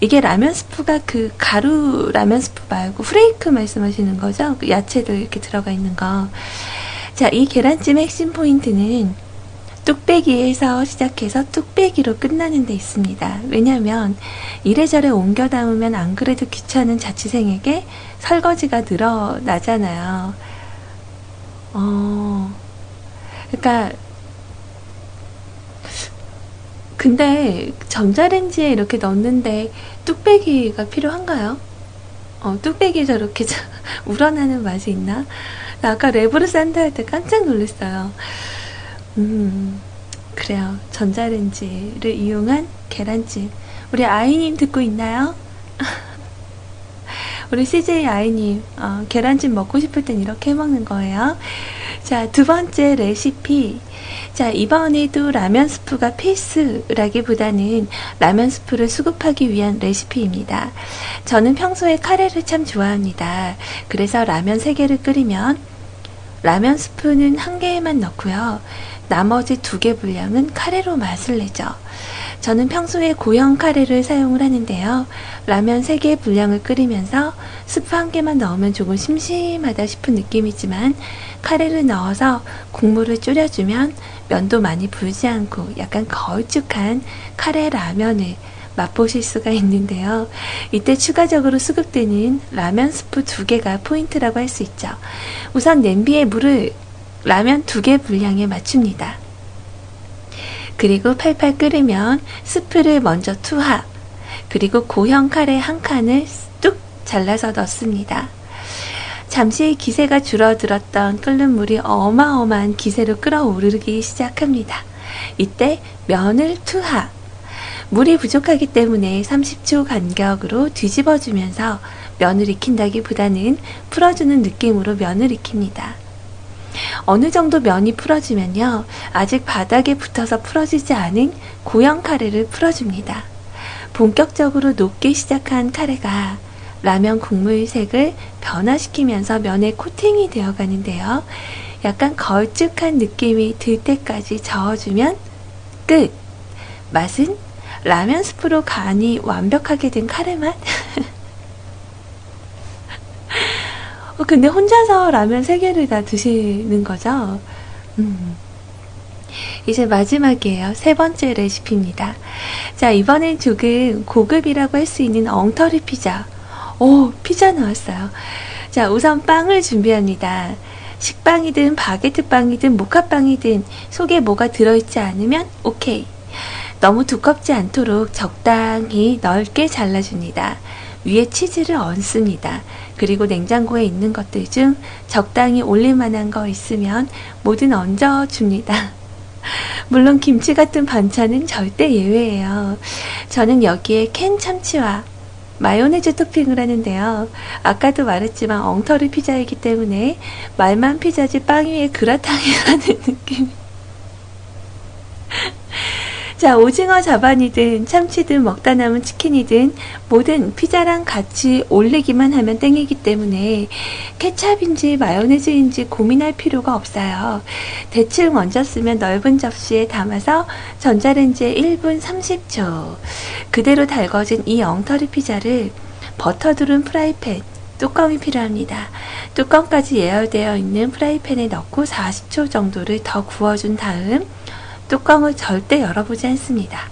이게 라면 스프가 그 가루 라면 스프 말고 flake 말씀하시는 거죠? 그 야채들 이렇게 들어가 있는 거. 자, 이 계란찜의 핵심 포인트는 뚝배기에서 시작해서 뚝배기로 끝나는 데 있습니다. 왜냐하면 이래저래 옮겨 담으면 안 그래도 귀찮은 자취생에게 설거지가 늘어나잖아요. 어, 그러니까 근데 전자레인지에 이렇게 넣는데 뚝배기가 필요한가요? 어, 뚝배기 저렇게 [laughs] 우러나는 맛이 있나? 아까 랩으로 싼다 할 때 깜짝 놀랐어요. 음, 그래요. 전자레인지를 이용한 계란찜. 우리 아이님 듣고 있나요? [laughs] 우리 CJ 아이님, 어, 계란찜 먹고 싶을 땐 이렇게 해 먹는 거예요. 자, 두 번째 레시피. 자, 이번에도 라면 스프가 필수라기보다는 라면 스프를 수급하기 위한 레시피입니다. 저는 평소에 카레를 참 좋아합니다. 그래서 라면 3개를 끓이면 라면 스프는 한 개에만 넣고요. 나머지 두 개 분량은 카레로 맛을 내죠. 저는 평소에 고형 카레를 사용을 하는데요. 라면 3개 분량을 끓이면서 스프 한 개만 넣으면 조금 심심하다 싶은 느낌이지만 카레를 넣어서 국물을 줄여주면 면도 많이 불지 않고 약간 걸쭉한 카레 라면을 맛보실 수가 있는데요. 이때 추가적으로 수급되는 라면 스프 두 개가 포인트라고 할 수 있죠. 우선 냄비에 물을 라면 두개 분량에 맞춥니다. 그리고 팔팔 끓으면 스프를 먼저 투하, 그리고 고형 카레 한 칸을 뚝 잘라서 넣습니다. 잠시 기세가 줄어들었던 끓는 물이 어마어마한 기세로 끓어오르기 시작합니다. 이때 면을 투하, 물이 부족하기 때문에 30초 간격으로 뒤집어주면서 면을 익힌다기보다는 풀어주는 느낌으로 면을 익힙니다. 어느 정도 면이 풀어지면요, 아직 바닥에 붙어서 풀어지지 않은 고형 카레를 풀어줍니다. 본격적으로 녹기 시작한 카레가 라면 국물 색을 변화시키면서 면에 코팅이 되어 가는데요. 약간 걸쭉한 느낌이 들 때까지 저어주면 끝! 맛은 라면 스프로 간이 완벽하게 된 카레 맛? [laughs] 어, 근데 혼자서 라면 3개를 다 드시는 거죠? 음. 이제 마지막이에요. 세 번째 레시피입니다. 자, 이번엔 조금 고급이라고 할 수 있는 엉터리 피자. 오, 피자 나왔어요. 자, 우선 빵을 준비합니다. 식빵이든 바게트 빵이든 모카빵이든 속에 뭐가 들어있지 않으면 오케이. 너무 두껍지 않도록 적당히 넓게 잘라줍니다. 위에 치즈를 얹습니다. 그리고 냉장고에 있는 것들 중 적당히 올릴 만한 거 있으면 뭐든 얹어 줍니다. [laughs] 물론 김치 같은 반찬은 절대 예외예요. 저는 여기에 캔 참치와 마요네즈 토핑을 하는데요. 아까도 말했지만 엉터리 피자이기 때문에 말만 피자지 빵 위에 그라탕이 [laughs] 라는 느낌. 자, 오징어 자반이든 참치든 먹다 남은 치킨이든 뭐든 피자랑 같이 올리기만 하면 땡이기 때문에 케찹인지 마요네즈인지 고민할 필요가 없어요. 대충 얹었으면 넓은 접시에 담아서 전자레인지에 1분 30초. 그대로 달궈진 이 엉터리 피자를 버터 두른 프라이팬, 뚜껑이 필요합니다. 뚜껑까지 예열되어 있는 프라이팬에 넣고 40초 정도를 더 구워준 다음 뚜껑을 절대 열어보지 않습니다.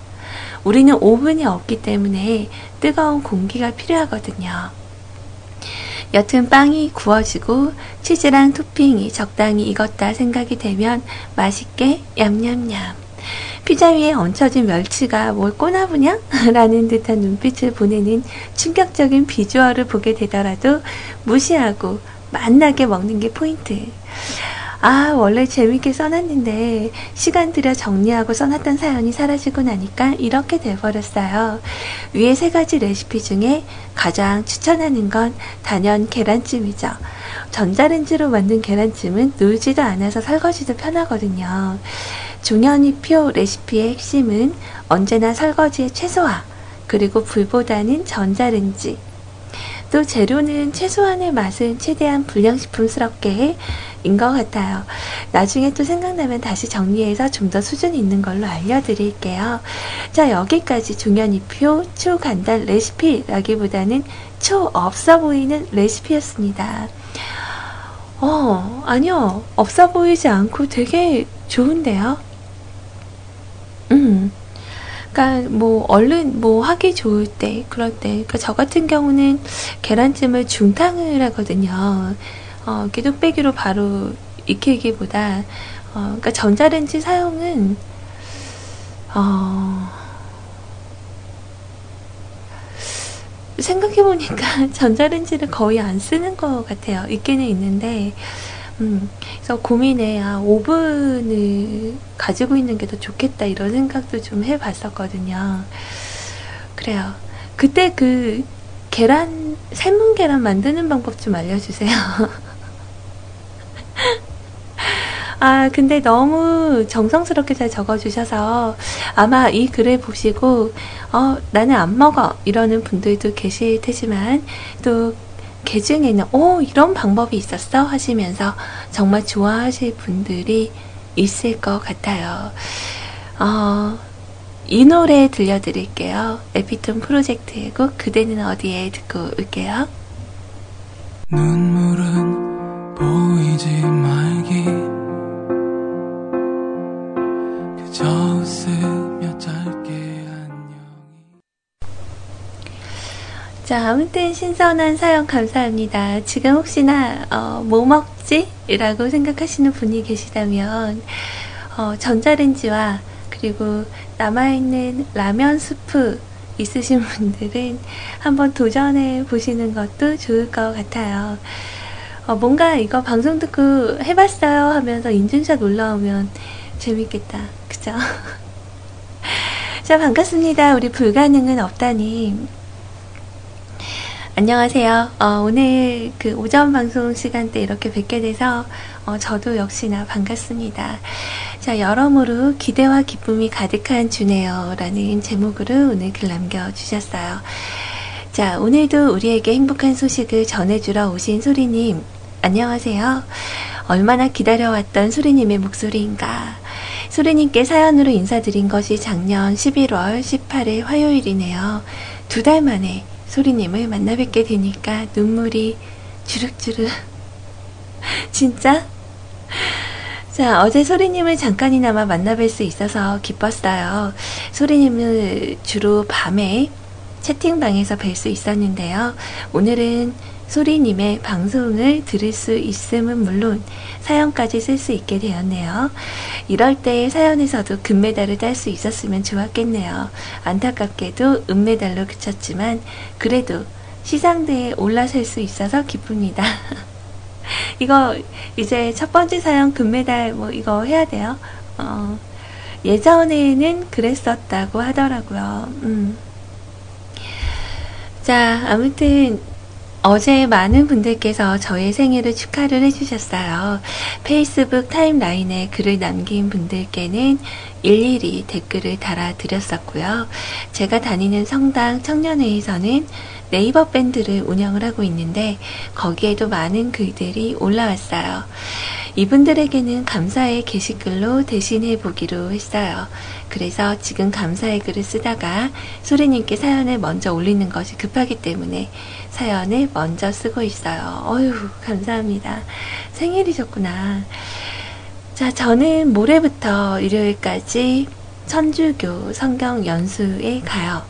우리는 오븐이 없기 때문에 뜨거운 공기가 필요하거든요. 여튼 빵이 구워지고 치즈랑 토핑이 적당히 익었다 생각이 되면 맛있게 얌얌얌. 피자 위에 얹혀진 멸치가 뭘 꼬나보냐? [laughs] 라는 듯한 눈빛을 보내는 충격적인 비주얼을 보게 되더라도 무시하고 맛나게 먹는 게 포인트. 아, 원래 재밌게 써놨는데 시간 들여 정리하고 써놨던 사연이 사라지고 나니까 이렇게 돼버렸어요. 위에 세 가지 레시피 중에 가장 추천하는 건 단연 계란찜이죠. 전자레인지로 만든 계란찜은 놀지도 않아서 설거지도 편하거든요. 종현이표 레시피의 핵심은 언제나 설거지의 최소화, 그리고 불보다는 전자레인지. 또 재료는 최소한의 맛은 최대한 불량식품스럽게 인 것 같아요. 나중에 또 생각나면 다시 정리해서 좀 더 수준 있는 걸로 알려드릴게요. 자, 여기까지 종현이표 초간단 레시피라기보다는 초 없어 보이는 레시피였습니다. 어, 아니요. 없어 보이지 않고 되게 좋은데요. 음. 그러니까 뭐 얼른 뭐 하기 좋을 때 그럴 때 그러니까 저 같은 경우는 계란찜을 중탕을 하거든요. 어, 이렇게 뚝배기로 바로 익히기보다 어, 그러니까 전자레인지 사용은 어, 생각해보니까 [laughs] 전자레인지를 거의 안 쓰는 것 같아요. 있기는 있는데 음, 그래서 고민에 아, 오븐을 가지고 있는 게 더 좋겠다 이런 생각도 좀 해봤었거든요. 그래요. 그때 그 계란 삶은 계란 만드는 방법 좀 알려주세요. [laughs] 아, 근데 너무 정성스럽게 잘 적어주셔서 아마 이 글을 보시고, 어, 나는 안 먹어. 이러는 분들도 계실 테지만, 또, 개 중에는, 오, 이런 방법이 있었어? 하시면서 정말 좋아하실 분들이 있을 것 같아요. 어, 이 노래 들려드릴게요. 에피톤 프로젝트의 곡, 그대는 어디에 듣고 올게요. 눈물은 보이지 말기 그저 웃으며 짧게 안녕히 자 아무튼 신선한 사연 감사합니다 지금 혹시나 어, 뭐 먹지? 이라고 생각하시는 분이 계시다면 어, 전자레인지와 그리고 남아있는 라면 수프 있으신 [laughs] 분들은 한번 도전해 보시는 것도 좋을 것 같아요. 어, 뭔가 이거 방송 듣고 해봤어요 하면서 인증샷 올라오면 재밌겠다. 그죠? [laughs] 자, 반갑습니다. 우리 불가능은 없다님. 안녕하세요. 어, 오늘 그 오전 방송 시간대 이렇게 뵙게 돼서 어, 저도 역시나 반갑습니다. 자, 여러모로 기대와 기쁨이 가득한 주네요. 라는 제목으로 오늘 글 남겨주셨어요. 자, 오늘도 우리에게 행복한 소식을 전해주러 오신 소리님, 안녕하세요. 얼마나 기다려왔던 소리님의 목소리인가. 소리님께 사연으로 인사드린 것이 작년 11월 18일 화요일이네요. 두 달 만에 소리님을 만나 뵙게 되니까 눈물이 주룩주룩. [laughs] 진짜? 자, 어제 소리님을 잠깐이나마 만나 뵐 수 있어서 기뻤어요. 소리님을 주로 밤에 채팅방에서 뵐 수 있었는데요. 오늘은 소리님의 방송을 들을 수 있음은 물론 사연까지 쓸 수 있게 되었네요. 이럴 때 사연에서도 금메달을 딸 수 있었으면 좋았겠네요. 안타깝게도 은메달로 그쳤지만 그래도 시상대에 올라설 수 있어서 기쁩니다. [laughs] 이거 이제 첫 번째 사연 금메달 뭐 이거 해야 돼요. 어, 예전에는 그랬었다고 하더라고요. 음. 자, 아무튼 어제 많은 분들께서 저의 생일을 축하를 해주셨어요. 페이스북 타임라인에 글을 남긴 분들께는 일일이 댓글을 달아드렸었고요. 제가 다니는 성당 청년회에서는 네이버 밴드를 운영을 하고 있는데 거기에도 많은 글들이 올라왔어요. 이분들에게는 감사의 게시글로 대신해 보기로 했어요. 그래서 지금 감사의 글을 쓰다가 소리님께 사연을 먼저 올리는 것이 급하기 때문에 사연을 먼저 쓰고 있어요. 어휴, 감사합니다. 생일이셨구나. 자, 저는 모레부터 일요일까지 천주교 성경 연수에 가요.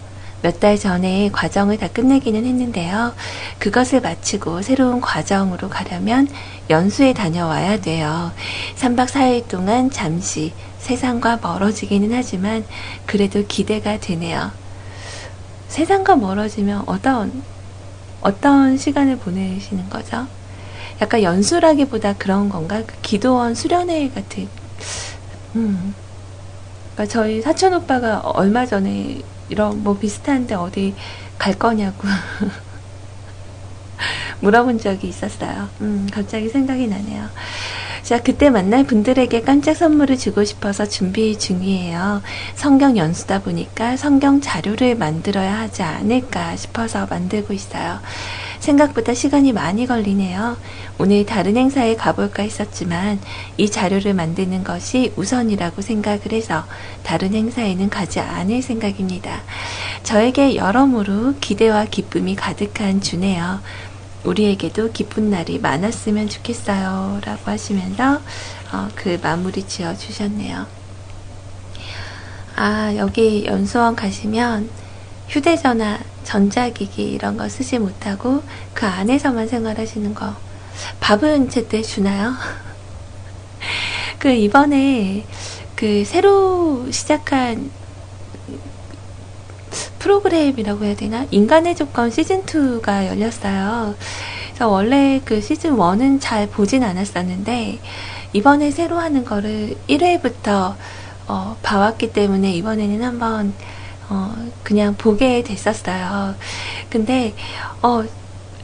몇 달 전에 과정을 다 끝내기는 했는데요. 그것을 마치고 새로운 과정으로 가려면 연수에 다녀와야 돼요. 3박 4일 동안 잠시 세상과 멀어지기는 하지만 그래도 기대가 되네요. 세상과 멀어지면 어떤, 어떤 시간을 보내시는 거죠? 약간 연수라기보다 그런 건가? 그 기도원 수련회 같은, 음. 그러니까 저희 사촌 오빠가 얼마 전에 이런 뭐 비슷한데 어디 갈 거냐고 [laughs] 물어본 적이 있었어요. 음, 갑자기 생각이 나네요. 자, 그때 만날 분들에게 깜짝 선물을 주고 싶어서 준비 중이에요. 성경 연수다 보니까 성경 자료를 만들어야 하지 않을까 싶어서 만들고 있어요. 생각보다 시간이 많이 걸리네요. 오늘 다른 행사에 가볼까 했었지만 이 자료를 만드는 것이 우선이라고 생각을 해서 다른 행사에는 가지 않을 생각입니다. 저에게 여러모로 기대와 기쁨이 가득한 주네요. 우리에게도 기쁜 날이 많았으면 좋겠어요. 라고 하시면서 어, 그 마무리 지어 주셨네요. 아, 여기 연수원 가시면 휴대전화, 전자기기 이런 거 쓰지 못하고 그 안에서만 생활하시는 거 밥은 제때 주나요? [laughs] 그 이번에 그 새로 시작한 프로그램이라고 해야 되나? 인간의 조건 시즌2가 열렸어요. 그래서 원래 그 시즌1은 잘 보진 않았었는데, 이번에 새로 하는 거를 1회부터 어, 봐왔기 때문에 이번에는 한번 어, 그냥 보게 됐었어요. 근데, 어,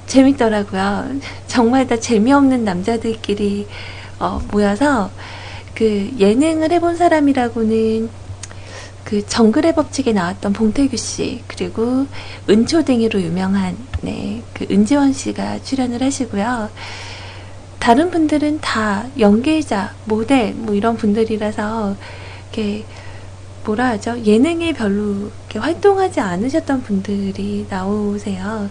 재밌더라고요. [laughs] 정말 다 재미없는 남자들끼리 어, 모여서 그 예능을 해본 사람이라고는 그 정글의 법칙에 나왔던 봉태규 씨 그리고 은초댕이로 유명한 네, 그 은지원 씨가 출연을 하시고요. 다른 분들은 다 연기자, 모델 뭐 이런 분들이라서 이렇게 뭐라 하죠? 예능에 별로 이렇게 활동하지 않으셨던 분들이 나오세요.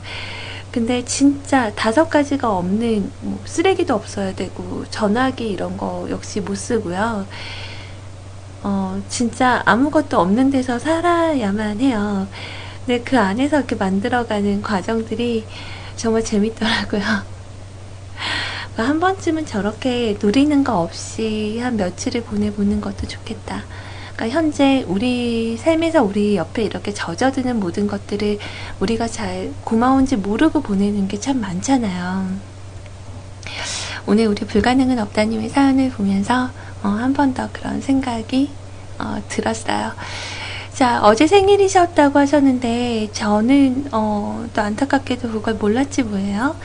근데 진짜 다섯 가지가 없는 뭐 쓰레기도 없어야 되고 전화기 이런 거 역시 못 쓰고요. 어, 진짜 아무것도 없는 데서 살아야만 해요. 근데 그 안에서 이렇게 만들어가는 과정들이 정말 재밌더라고요. [laughs] 한 번쯤은 저렇게 누리는 거 없이 한 며칠을 보내보는 것도 좋겠다. 그러니까 현재 우리 삶에서 우리 옆에 이렇게 젖어드는 모든 것들을 우리가 잘 고마운지 모르고 보내는 게 참 많잖아요. 오늘 우리 불가능은 없다님의 사연을 보면서 어, 한 번 더 그런 생각이 어, 들었어요. 자, 어제 생일이셨다고 하셨는데, 저는, 어, 또 안타깝게도 그걸 몰랐지 뭐예요.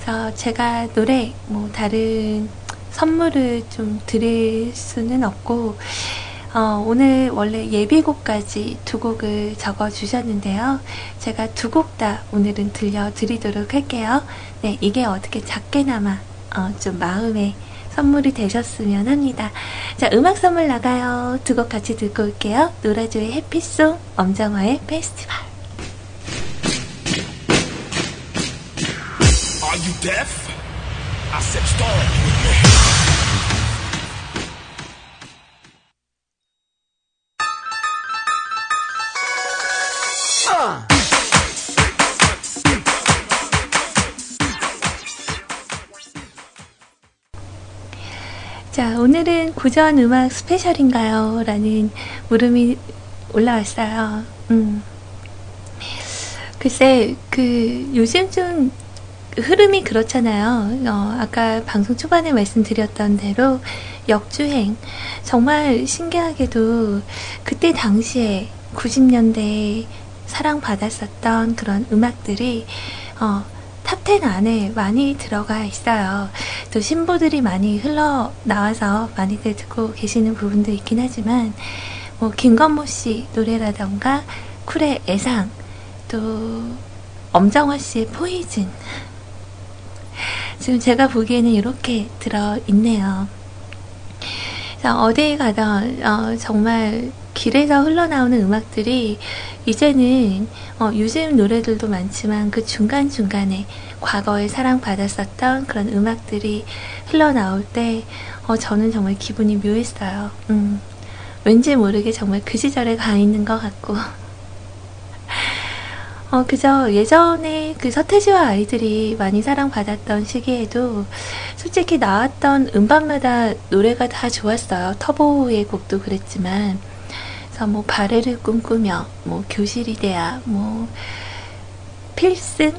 그래서 제가 노래, 뭐, 다른 선물을 좀 드릴 수는 없고, 어, 오늘 원래 예비곡까지 두 곡을 적어 주셨는데요. 제가 두 곡 다 오늘은 들려드리도록 할게요. 네, 이게 어떻게 작게나마, 어, 좀 마음에 선물이 되셨으면 합니다. 자, 음악 선물 나가요. 두 곡 같이 듣고 올게요. 노라조의 해피송, 엄정화의 페스티벌. Are you deaf? I said stop. 자, 오늘은 구전 음악 스페셜인가요? 라는 물음이 올라왔어요. 음. 글쎄, 그, 요즘 좀 흐름이 그렇잖아요. 어, 아까 방송 초반에 말씀드렸던 대로 역주행. 정말 신기하게도 그때 당시에 90년대에 사랑받았었던 그런 음악들이 어, top 10 안에 많이 들어가 있어요. 또 신보들이 많이 흘러나와서 많이들 듣고 계시는 부분도 있긴 하지만, 뭐, 김건모 씨 노래라던가, 쿨의 애상, 또, 엄정화 씨의 Poison. 지금 제가 보기에는 이렇게 들어 있네요. 어디에 가던, 어, 정말 길에서 흘러나오는 음악들이 이제는 어, 요즘 노래들도 많지만 그 중간중간에 과거에 사랑받았었던 그런 음악들이 흘러나올 때 어, 저는 정말 기분이 묘했어요. 음, 왠지 모르게 정말 그 시절에 가 있는 것 같고 어, 그저 예전에 그 서태지와 아이들이 많이 사랑받았던 시기에도 솔직히 나왔던 음반마다 노래가 다 좋았어요. 터보의 곡도 그랬지만 그래서 뭐 발해를 꿈꾸며 뭐 교실이 돼야 뭐 필승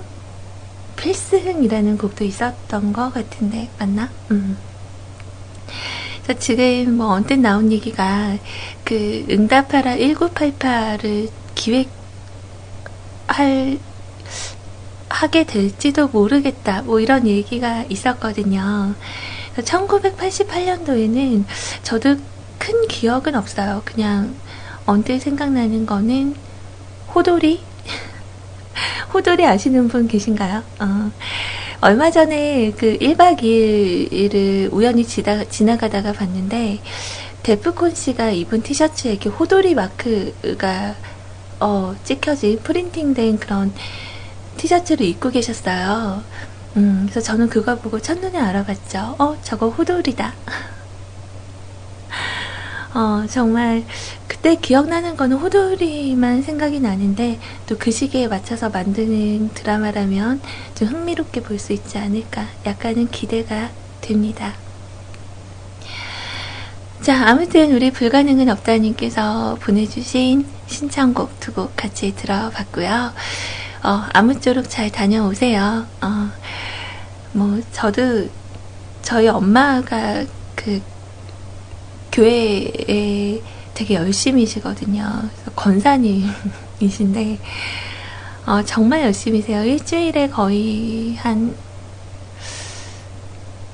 필승이라는 곡도 있었던 것 같은데 맞나? 음. 그래서 지금 뭐 언뜻 나온 얘기가 그 응답하라 1988을 기획 할 하게 될지도 모르겠다. 뭐 이런 얘기가 있었거든요. 1988년도에는 저도 큰 기억은 없어요. 그냥 언뜻 생각나는 거는 호돌이? [laughs] 호돌이 아시는 분 계신가요? 어, 얼마 전에 그 1박 2일을 우연히 지나, 지나가다가 봤는데, 데프콘 씨가 입은 티셔츠에 이렇게 호돌이 마크가 어, 찍혀진 프린팅된 그런 티셔츠를 입고 계셨어요. 음, 그래서 저는 그걸 보고 첫눈에 알아봤죠. 어, 저거 호돌이다. [laughs] 어, 정말 그때 기억나는 거는 호돌이만 생각이 나는데 또 그 시기에 맞춰서 만드는 드라마라면 좀 흥미롭게 볼 수 있지 않을까 약간은 기대가 됩니다. 자, 아무튼 우리 불가능은 없다님께서 보내주신 신청곡 두 곡 같이 들어봤고요. 어, 아무쪼록 잘 다녀오세요. 어, 뭐, 저도 저희 엄마가 그 교회에 되게 열심히시거든요. 권사님이신데, 어, 정말 열심히세요. 일주일에 거의 한,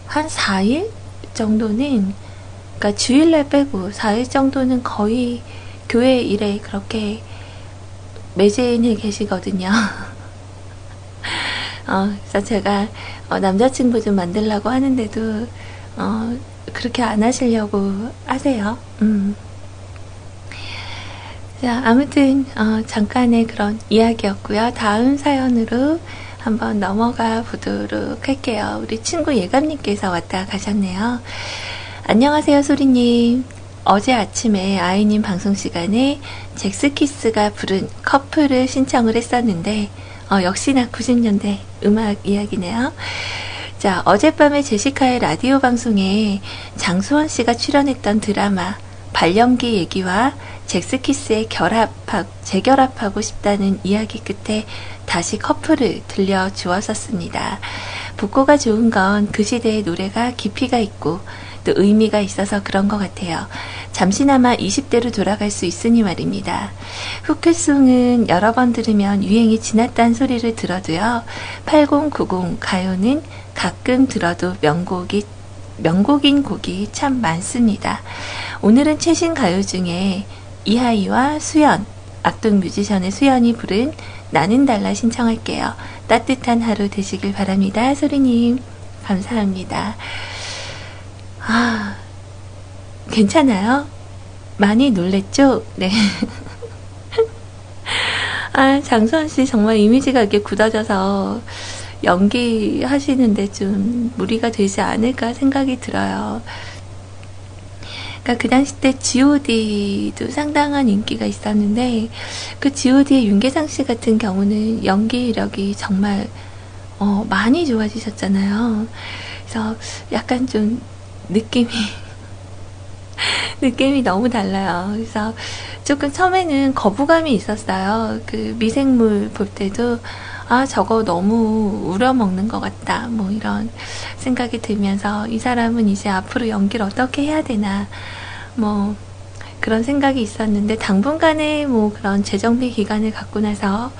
한 4일 정도는, 그러니까 주일날 빼고 4일 정도는 거의 교회 일에 그렇게 매진해 계시거든요. [laughs] 어, 그래서 제가 어, 남자친구 좀 만들려고 하는데도 어, 그렇게 안 하시려고 하세요. 음. 자, 아무튼 어, 잠깐의 그런 이야기였고요. 다음 사연으로 한번 넘어가 보도록 할게요. 우리 친구 예감님께서 왔다 가셨네요. 안녕하세요, 소리님. 어제 아침에 아이님 방송 시간에 잭스키스가 부른 커플을 신청을 했었는데, 어, 역시나 90년대 음악 이야기네요. 자, 어젯밤에 제시카의 라디오 방송에 장수원 씨가 출연했던 드라마 발령기 얘기와 잭스키스의 결합하, 재결합하고 싶다는 이야기 끝에 다시 커플을 들려주었었습니다. 북고가 좋은 건 그 시대의 노래가 깊이가 있고 또 의미가 있어서 그런 것 같아요. 잠시나마 20대로 돌아갈 수 있으니 말입니다. 후크송은 여러 번 들으면 유행이 지났다는 소리를 들어도요. 8090 가요는 가끔 들어도 명곡이 명곡인 곡이 참 많습니다. 오늘은 최신 가요 중에 이하이와 수연, 악동 뮤지션의 수연이 부른 나는 달라 신청할게요. 따뜻한 하루 되시길 바랍니다. 소리님, 감사합니다. 아, 괜찮아요? 많이 놀랬죠? 네. [laughs] 아, 장수원 씨 정말 이미지가 이렇게 굳어져서 연기하시는데 좀 무리가 되지 않을까 생각이 들어요. 그러니까 그 당시 때 G.O.D도 상당한 인기가 있었는데 그 G.O.D의 윤계상 씨 같은 경우는 연기력이 정말 어, 많이 좋아지셨잖아요. 그래서 약간 좀 느낌이 느낌이 너무 달라요. 그래서 조금 처음에는 거부감이 있었어요. 그 미생물 볼 때도 아, 저거 너무 우려먹는 것 같다. 뭐 이런 생각이 들면서 이 사람은 이제 앞으로 연기를 어떻게 해야 되나. 뭐 그런 생각이 있었는데 당분간의 뭐 그런 재정비 기간을 갖고 나서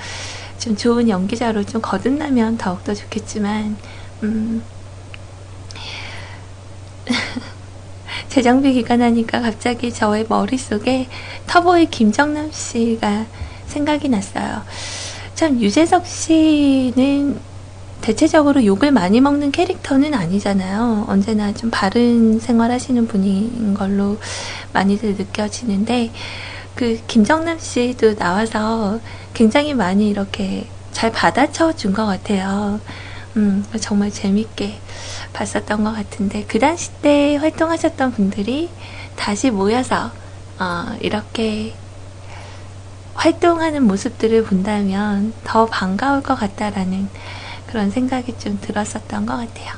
좀 좋은 연기자로 좀 거듭나면 더욱더 좋겠지만, 음, [laughs] 재정비 기간 하니까 갑자기 저의 머릿속에 터보의 김정남 씨가 생각이 났어요. 참 유재석 씨는 대체적으로 욕을 많이 먹는 캐릭터는 아니잖아요. 언제나 좀 바른 생활 하시는 분인 걸로 많이들 느껴지는데, 그 김정남 씨도 나와서 굉장히 많이 이렇게 잘 받아쳐 준 것 같아요. 음, 정말 재밌게 봤었던 것 같은데, 그 당시 때 활동하셨던 분들이 다시 모여서, 어, 이렇게 활동하는 모습들을 본다면 더 반가울 것 같다라는 그런 생각이 좀 들었었던 것 같아요.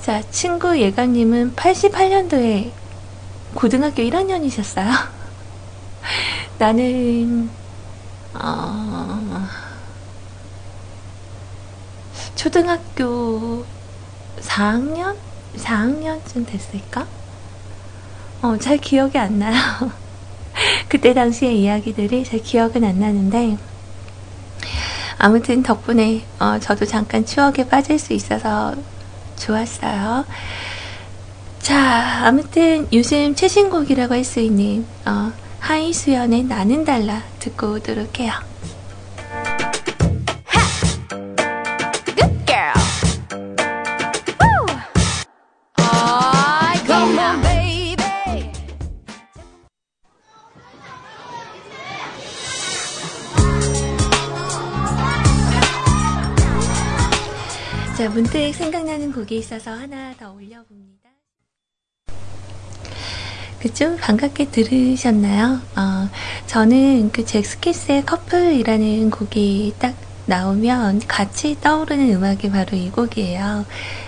자, 친구 예감님은 88년도에 고등학교 1학년이셨어요. [laughs] 나는, 어, 초등학교 4학년? 4학년쯤 됐을까? 어, 잘 기억이 안 나요. [laughs] 그때 당시의 이야기들이 잘 기억은 안 나는데, 아무튼 덕분에 어, 저도 잠깐 추억에 빠질 수 있어서 좋았어요. 자, 아무튼 요즘 최신곡이라고 할 수 있는 어, 하이수연의 나는 달라 듣고 오도록 해요. 자, 문득 생각나는 곡이 있어서 하나 더 올려봅니다. 그죠? 반갑게 들으셨나요? 어, 저는 그 잭스키스의 커플이라는 곡이 딱 나오면 같이 떠오르는 음악이 바로 이 곡이에요.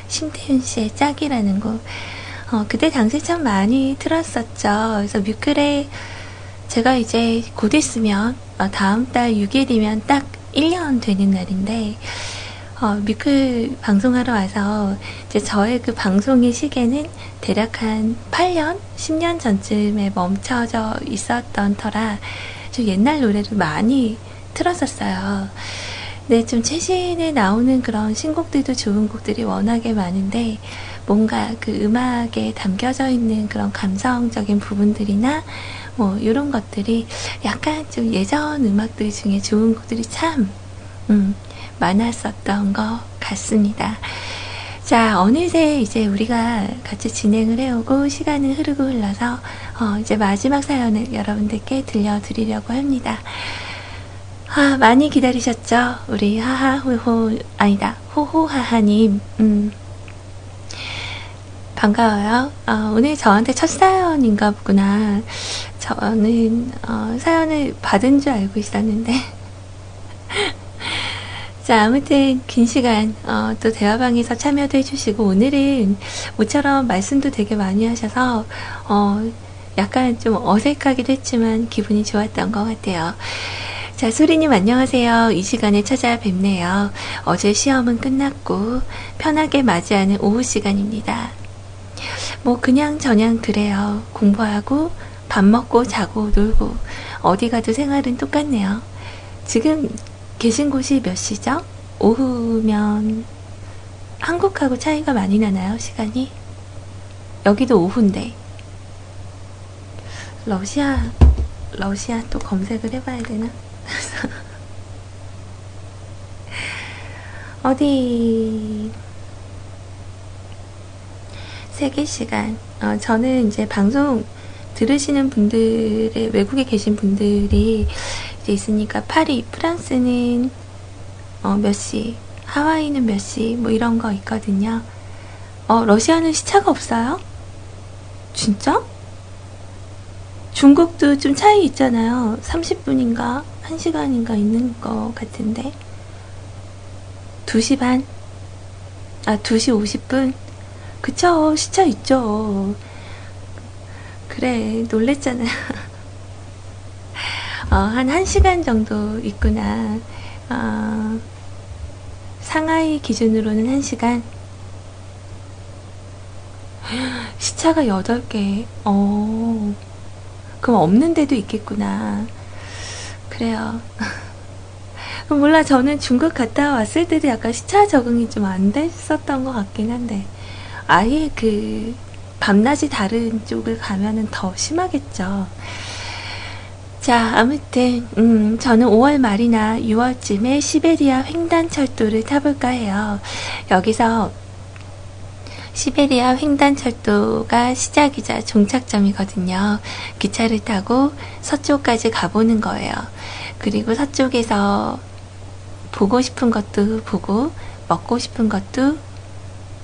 심태윤 씨의 짝이라는 곡. 어, 그때 당시 참 많이 틀었었죠. 그래서 뮤클에 제가 이제 곧 있으면 어, 다음 달 6일이면 딱 1년 되는 날인데 어, 뮤클 방송하러 와서 이제 저의 그 방송의 시계는 대략 한 8년, 10년 전쯤에 멈춰져 있었던 터라 좀 옛날 노래를 많이 틀었었어요. 네, 좀 최신에 나오는 그런 신곡들도 좋은 곡들이 워낙에 많은데 뭔가 그 음악에 담겨져 있는 그런 감성적인 부분들이나 뭐 이런 것들이 약간 좀 예전 음악들 중에 좋은 곡들이 참 음, 많았었던 것 같습니다. 자, 어느새 이제 우리가 같이 진행을 해오고 시간은 흐르고 흘러서 어, 이제 마지막 사연을 여러분들께 들려드리려고 합니다. 아, 많이 기다리셨죠? 우리 하하호호, 아니다, 호호하하님, 음, 반가워요. 어, 오늘 저한테 첫 사연인가 보구나. 저는, 어, 사연을 받은 줄 알고 있었는데. 자, 아무튼 긴 시간 어, 또 대화방에서 참여도 해주시고 오늘은 모처럼 말씀도 되게 많이 하셔서 어, 약간 좀 어색하기도 했지만 기분이 좋았던 것 같아요. 자, 소리님 안녕하세요. 이 시간에 찾아뵙네요. 어제 시험은 끝났고 편하게 맞이하는 오후 시간입니다. 뭐 그냥 저냥 그래요. 공부하고 밥 먹고 자고 놀고 어디 가도 생활은 똑같네요. 지금 계신 곳이 몇 시죠? 오후면 한국하고 차이가 많이 나나요? 시간이? 여기도 오후인데 러시아 러시아 또 검색을 해봐야 되나? [laughs] 어디 세계 시간 어, 저는 이제 방송 들으시는 분들의 외국에 계신 분들이 이제 있으니까 파리, 프랑스는 어, 몇 시, 하와이는 몇 시, 뭐 이런 거 있거든요. 어, 러시아는 시차가 없어요? 진짜? 중국도 좀 차이 있잖아요. 30분인가, 1시간인가 있는 거 같은데. 2시 반? 아, 2시 50분? 그쵸, 시차 있죠. 그래, 놀랬잖아. [laughs] 어, 한 1시간 정도 있구나. 어, 상하이 기준으로는 1시간. [gasps] 시차가 8개. 어. 그럼 없는 데도 있겠구나. 그래요. [laughs] 몰라, 저는 중국 갔다 왔을 때도 약간 시차 적응이 좀 안 됐었던 것 같긴 한데, 아예 그, 밤낮이 다른 쪽을 가면은 더 심하겠죠. 자, 아무튼, 음, 저는 5월 말이나 6월쯤에 시베리아 횡단철도를 타볼까 해요. 여기서 시베리아 횡단철도가 시작이자 종착점이거든요. 기차를 타고 서쪽까지 가보는 거예요. 그리고 서쪽에서 보고 싶은 것도 보고, 먹고 싶은 것도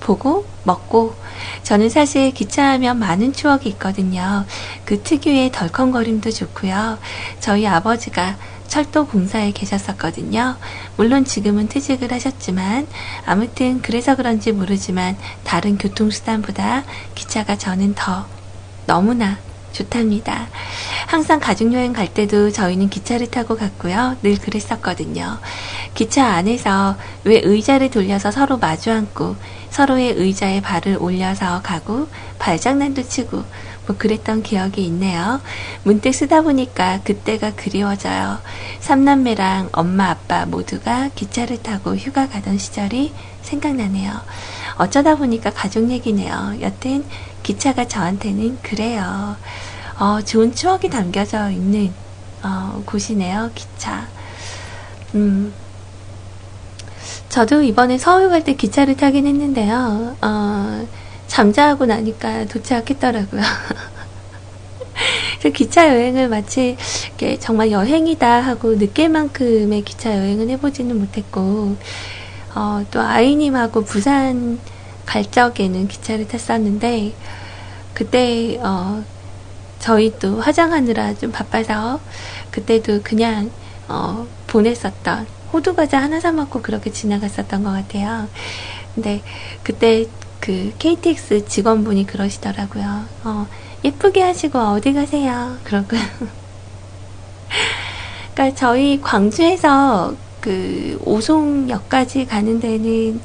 보고, 먹고, 저는 사실 기차하면 많은 추억이 있거든요. 그 특유의 덜컹거림도 좋고요. 저희 아버지가 철도 공사에 계셨었거든요. 물론 지금은 퇴직을 하셨지만 아무튼 그래서 그런지 모르지만 다른 교통수단보다 기차가 저는 더 너무나 좋답니다. 항상 가족여행 갈 때도 저희는 기차를 타고 갔고요. 늘 그랬었거든요. 기차 안에서 왜 의자를 돌려서 서로 마주 앉고 서로의 의자에 발을 올려서 가고 발장난도 치고 뭐 그랬던 기억이 있네요. 문득 쓰다 보니까 그때가 그리워져요. 삼남매랑 엄마 아빠 모두가 기차를 타고 휴가 가던 시절이 생각나네요. 어쩌다 보니까 가족 얘기네요. 여튼 기차가 저한테는 그래요. 어, 좋은 추억이 담겨져 있는 어, 곳이네요. 기차. 음, 저도 이번에 서울 갈 때 기차를 타긴 했는데요. 어, 잠자고 나니까 도착했더라고요. [laughs] 기차 여행을 마치 정말 여행이다 하고 느낄 만큼의 기차 여행은 해보지는 못했고, 어, 또 아이님하고 부산 갈 적에는 기차를 탔었는데, 그때, 어, 저희 또 화장하느라 좀 바빠서, 그때도 그냥, 어, 보냈었던 호두 과자 하나 사 먹고 그렇게 지나갔었던 것 같아요. 근데 그때 그 KTX 직원분이 그러시더라고요. 어, 예쁘게 하시고 어디 가세요? 그러고. [laughs] 그러니까 저희 광주에서 그 오송역까지 가는 데는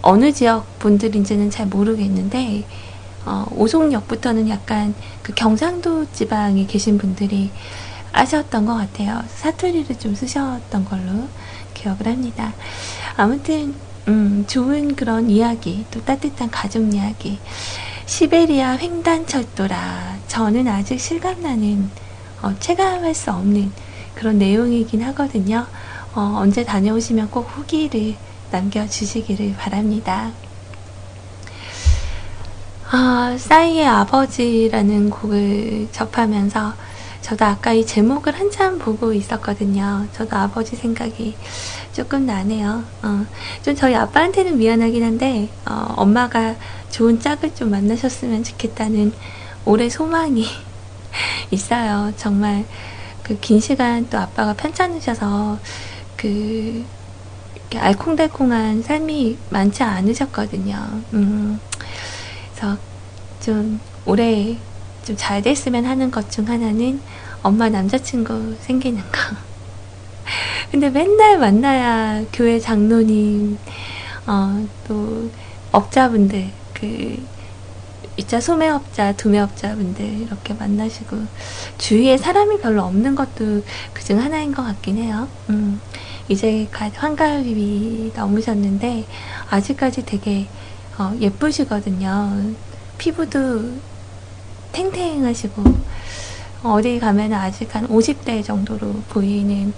어느 지역 분들인지는 잘 모르겠는데 어, 오송역부터는 약간 그 경상도 지방에 계신 분들이 아셨던 것 같아요. 사투리를 좀 쓰셨던 걸로 기억을 합니다. 아무튼 음, 좋은 그런 이야기, 또 따뜻한 가족 이야기. 시베리아 횡단철도라. 저는 아직 실감나는, 어, 체감할 수 없는 그런 내용이긴 하거든요. 어, 언제 다녀오시면 꼭 후기를 남겨주시기를 바랍니다. 아, 싸이의 아버지라는 곡을 접하면서 저도 아까 이 제목을 한참 보고 있었거든요. 저도 아버지 생각이 조금 나네요. 어, 좀 저희 아빠한테는 미안하긴 한데, 어, 엄마가 좋은 짝을 좀 만나셨으면 좋겠다는 오래 소망이 [laughs] 있어요. 정말 그 긴 시간 또 아빠가 편찮으셔서 그 알콩달콩한 삶이 많지 않으셨거든요. 음, 그래서 좀 오래 좀 잘 됐으면 하는 것 중 하나는 엄마 남자친구 생기는 거. [laughs] 근데 맨날 만나야 교회 장로님, 어, 또 업자분들, 그, 이자 소매업자, 두매업자분들 이렇게 만나시고 주위에 사람이 별로 없는 것도 그 중 하나인 것 같긴 해요. 음, 이제 환갑이 넘으셨는데 아직까지 되게 어, 예쁘시거든요. 피부도 탱탱하시고 어디 가면 아직 한 50대 정도로 보이는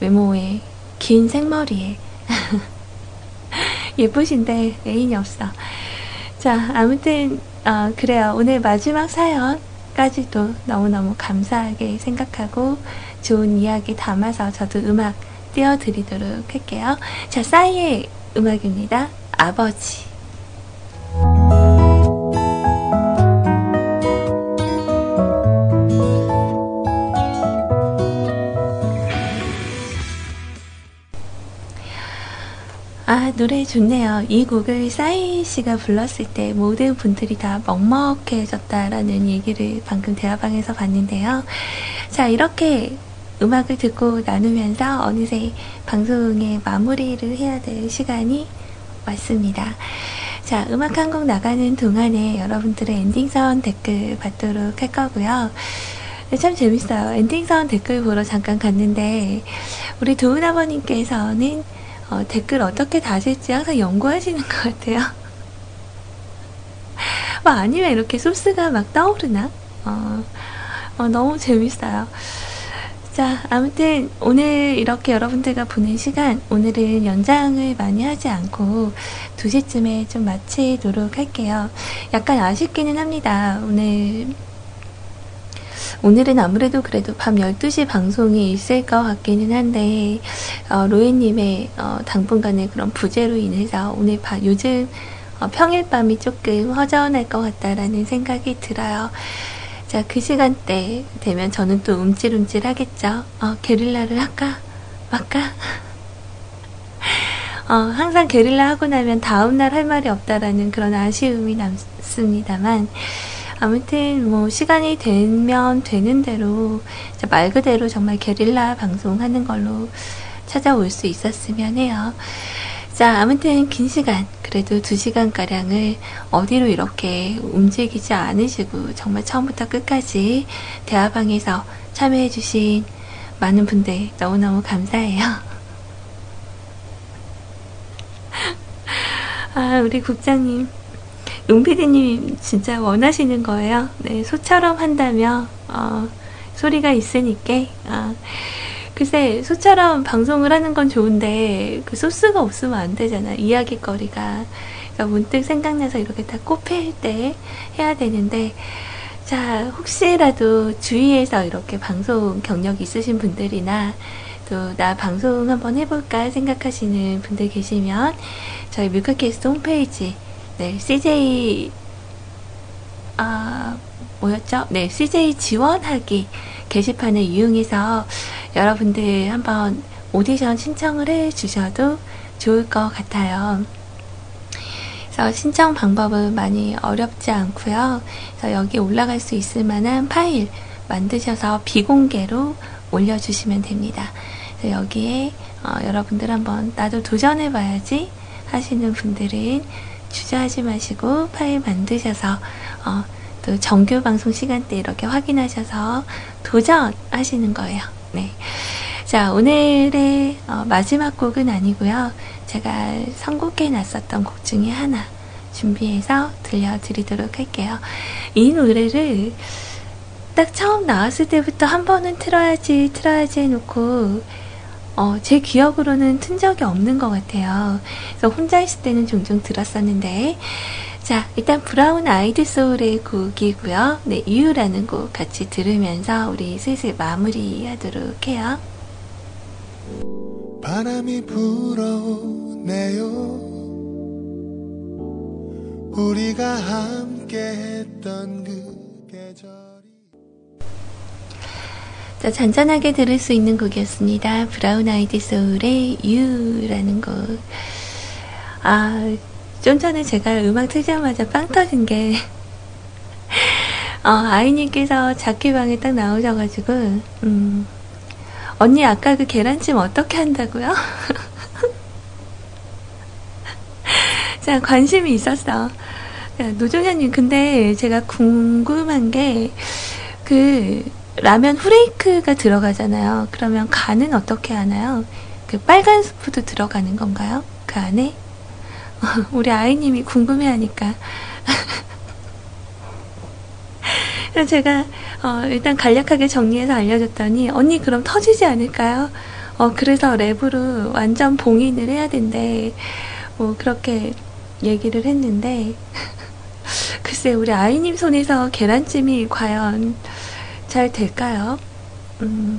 외모의 긴 생머리에 [laughs] 예쁘신데 애인이 없어. 자, 아무튼 어, 그래요. 오늘 마지막 사연까지도 너무너무 감사하게 생각하고 좋은 이야기 담아서 저도 음악 띄워드리도록 할게요. 자, 싸이의 음악입니다. 아버지. 아, 노래 좋네요. 이 곡을 싸이 씨가 불렀을 때 모든 분들이 다 먹먹해졌다라는 얘기를 방금 대화방에서 봤는데요. 자, 이렇게 음악을 듣고 나누면서 어느새 방송의 마무리를 해야 될 시간이 왔습니다. 자, 음악 한 곡 나가는 동안에 여러분들의 엔딩선 댓글 받도록 할 거고요. 네, 참 재밌어요. 엔딩선 댓글 보러 잠깐 갔는데, 우리 도은 아버님께서는 어, 댓글 어떻게 다실지 항상 연구하시는 것 같아요. 뭐 아니면 이렇게 소스가 막 떠오르나? 어, 어, 너무 재밌어요. 자, 아무튼 오늘 이렇게 여러분들과 보낸 시간, 오늘은 연장을 많이 하지 않고 2시쯤에 좀 마치도록 할게요. 약간 아쉽기는 합니다. 오늘, 오늘은 아무래도 그래도 밤 12시 방송이 있을 것 같기는 한데, 어, 로에님의 어, 당분간의 그런 부재로 인해서 오늘 바, 요즘 어, 평일 밤이 조금 허전할 것 같다라는 생각이 들어요. 자, 그 시간대 되면 저는 또 움찔움찔 하겠죠. 어, 게릴라를 할까? 말까? [laughs] 어, 항상 게릴라 하고 나면 다음날 할 말이 없다라는 그런 아쉬움이 남습니다만, 아무튼 뭐 시간이 되면 되는 대로 말 그대로 정말 게릴라 방송하는 걸로 찾아올 수 있었으면 해요. 자, 아무튼 긴 시간, 그래도 두 시간가량을 어디로 이렇게 움직이지 않으시고 정말 처음부터 끝까지 대화방에서 참여해주신 많은 분들 너무너무 감사해요. [laughs] 아, 우리 국장님. 용피디님 진짜 원하시는 거예요. 네, 소처럼 한다며, 어, 소리가 있으니까, 어, 글쎄, 소처럼 방송을 하는 건 좋은데, 그 소스가 없으면 안 되잖아, 이야기거리가. 그러니까 문득 생각나서 이렇게 다 꼽힐 때 해야 되는데, 자, 혹시라도 주위에서 이렇게 방송 경력 있으신 분들이나, 또 나 방송 한번 해볼까 생각하시는 분들 계시면, 저희 뮤카캐스트 홈페이지, 네, CJ, 아, 뭐였죠? 네, CJ 지원하기 게시판을 이용해서 여러분들 한번 오디션 신청을 해 주셔도 좋을 것 같아요. 그래서 신청 방법은 많이 어렵지 않고요. 그래서 여기 올라갈 수 있을 만한 파일 만드셔서 비공개로 올려주시면 됩니다. 여기에 어, 여러분들 한번 나도 도전해봐야지 하시는 분들은 주저하지 마시고 파일 만드셔서 어, 또 정규 방송 시간대 이렇게 확인하셔서 도전하시는 거예요. 네. 자, 오늘의 어, 마지막 곡은 아니고요. 제가 선곡해 놨었던 곡 중에 하나 준비해서 들려드리도록 할게요. 이 노래를 딱 처음 나왔을 때부터 한 번은 틀어야지, 틀어야지 해놓고, 어, 제 기억으로는 튼 적이 없는 것 같아요. 그래서 혼자 있을 때는 종종 들었었는데, 자, 일단 브라운 아이드 소울의 곡이고요. 네, 이유라는 곡 같이 들으면서 우리 슬슬 마무리하도록 해요. 바람이 불어오네요. 우리가 함께 했던 그 자, 잔잔하게 들을 수 있는 곡이었습니다. 브라운 아이드 소울의 유라는 곡. 아, 좀 전에 제가 음악 틀자마자 빵 터진 게, [laughs] 어, 아이님께서 자취방에 딱 나오셔가지고, 음, 언니 아까 그 계란찜 어떻게 한다고요? [laughs] 자, 관심이 있었어. 노종현님, 근데 제가 궁금한 게, 그, 라면 후레이크가 들어가잖아요. 그러면 간은 어떻게 하나요? 그 빨간 스프도 들어가는 건가요? 그 안에? [laughs] 우리 아이님이 궁금해하니까. [laughs] 그래서 제가 어, 일단 간략하게 정리해서 알려줬더니 언니 그럼 터지지 않을까요? 어, 그래서 랩으로 완전 봉인을 해야 된대. 뭐 그렇게 얘기를 했는데 [laughs] 글쎄 우리 아이님 손에서 계란찜이 과연 잘 될까요? 음,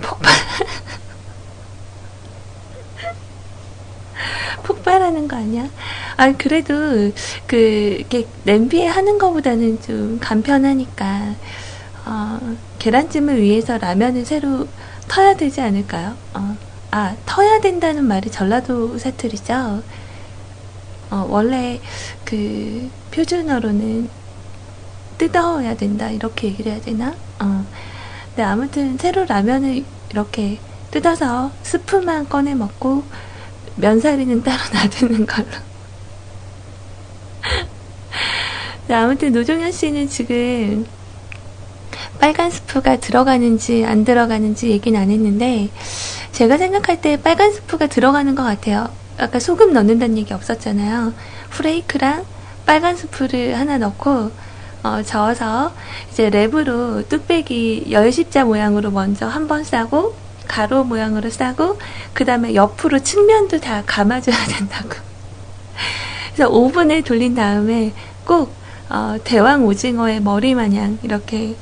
폭발 [laughs] 폭발하는 거 아니야? 아, 그래도, 그, 이렇게 냄비에 하는 것보다는 좀 간편하니까, 어, 계란찜을 위해서 라면을 새로 터야 되지 않을까요? 어, 아, 터야 된다는 말이 전라도 사투리죠? 어, 원래 그 표준어로는 뜯어야 된다, 이렇게 얘기를 해야 되나? 어, 네, 아무튼 새로 라면을 이렇게 뜯어서 스프만 꺼내 먹고 면사리는 따로 [laughs] 놔두는 걸로. 네, 아무튼 노종현 씨는 지금 빨간 스프가 들어가는지 안 들어가는지 얘기는 안 했는데 제가 생각할 때 빨간 스프가 들어가는 것 같아요. 아까 소금 넣는다는 얘기 없었잖아요. 프레이크랑 빨간 스프를 하나 넣고 어, 저어서 이제 랩으로 뚝배기 열십자 모양으로 먼저 한 번 싸고 가로 모양으로 싸고 그 다음에 옆으로 측면도 다 감아줘야 [laughs] 된다고. 그래서 오븐에 돌린 다음에 꼭 어, 대왕 오징어의 머리 마냥 이렇게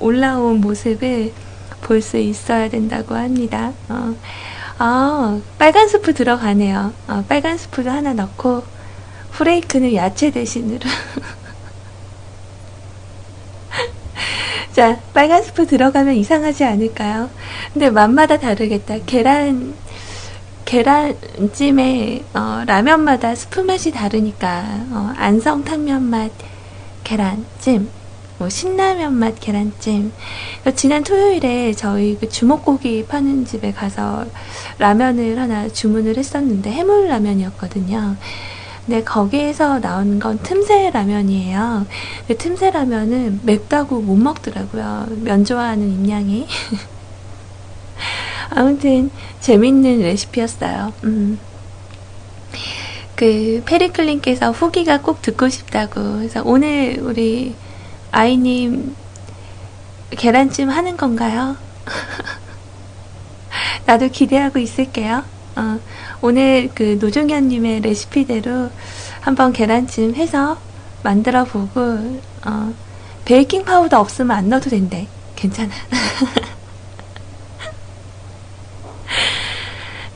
올라온 모습을 볼 수 있어야 된다고 합니다. 어, 어, 빨간 스프 들어가네요. 어, 빨간 스프도 하나 넣고 프레이크는 야채 대신으로 [laughs] 자, 빨간 스프 들어가면 이상하지 않을까요? 근데 맛마다 다르겠다. 계란, 계란찜에, 어, 라면마다 스프 맛이 다르니까, 어, 안성탕면 맛 계란찜, 뭐, 신라면 맛 계란찜. 지난 토요일에 저희 그 주먹고기 파는 집에 가서 라면을 하나 주문을 했었는데, 해물라면이었거든요. 네, 거기에서 나온 건 틈새 라면이에요. 틈새 라면은 맵다고 못 먹더라고요. 면 좋아하는 임양이. 아무튼 재밌는 레시피였어요. 음. 그 페리클린께서 후기가 꼭 듣고 싶다고. 그래서 오늘 우리 아이님 계란찜 하는 건가요? [laughs] 나도 기대하고 있을게요. 어, 오늘 그 노종현님의 레시피대로 한번 계란찜 해서 만들어 보고, 어, 베이킹 파우더 없으면 안 넣어도 된대. 괜찮아. [laughs]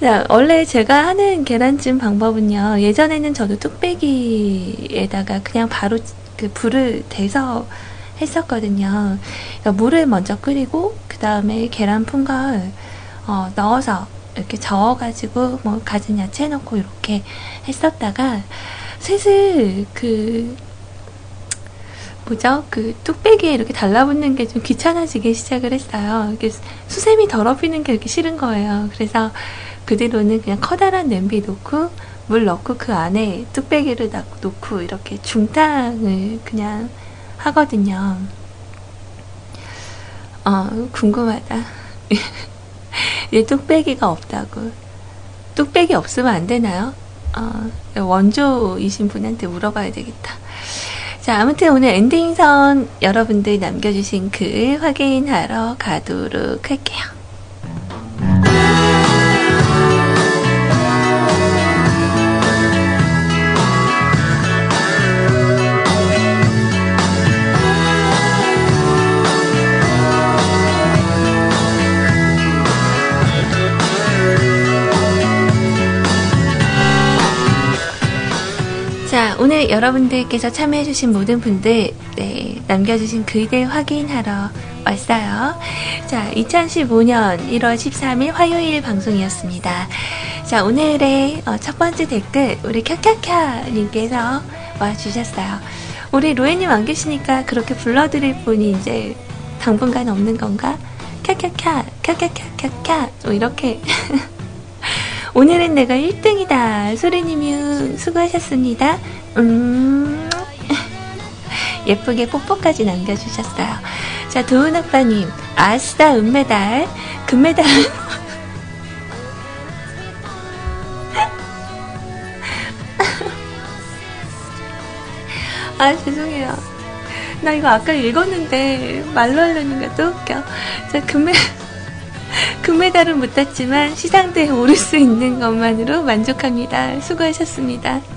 자, 원래 제가 하는 계란찜 방법은요, 예전에는 저도 뚝배기에다가 그냥 바로 그 불을 대서 했었거든요. 그러니까 물을 먼저 끓이고, 그 다음에 계란 푼걸 어, 넣어서 이렇게 저어가지고 뭐 가진 야채 넣고 이렇게 했었다가 슬슬 그 뭐죠? 그 뚝배기에 이렇게 달라붙는 게 좀 귀찮아지기 시작을 했어요. 이게 수세미 더럽히는 게 이렇게 싫은 거예요. 그래서 그 뒤로는 그냥 커다란 냄비 놓고 물 넣고 그 안에 뚝배기를 놓고 이렇게 중탕을 그냥 하거든요. 어, 궁금하다. [laughs] [laughs] 이 뚝배기가 없다고. 뚝배기 없으면 안 되나요? 어, 원조이신 분한테 물어봐야 되겠다. 자, 아무튼 오늘 엔딩선 여러분들 남겨주신 글 확인하러 가도록 할게요. 여러분들께서 참여해주신 모든 분들, 네, 남겨주신 글들 확인하러 왔어요. 자, 2015년 1월 13일 화요일 방송이었습니다. 자, 오늘의 어, 첫 번째 댓글, 우리 캬캬캬님께서 와주셨어요. 우리 로에님 안 계시니까 그렇게 불러드릴 분이 이제 당분간 없는 건가? 캬캬캬, 캬캬캬캬캬, 뭐 이렇게. [laughs] 오늘은 내가 1등이다. 소리님이 수고하셨습니다. 음, [laughs] 예쁘게 뽀뽀까지 남겨주셨어요. 자, 도훈 아빠님, 아싸, 은메달. 금메달. [laughs] 아, 죄송해요. 나 이거 아까 읽었는데, 말로 하려는 게또 웃겨. 자, 금메, [laughs] 금메달은 못 땄지만 시상대에 오를 수 있는 것만으로 만족합니다. 수고하셨습니다.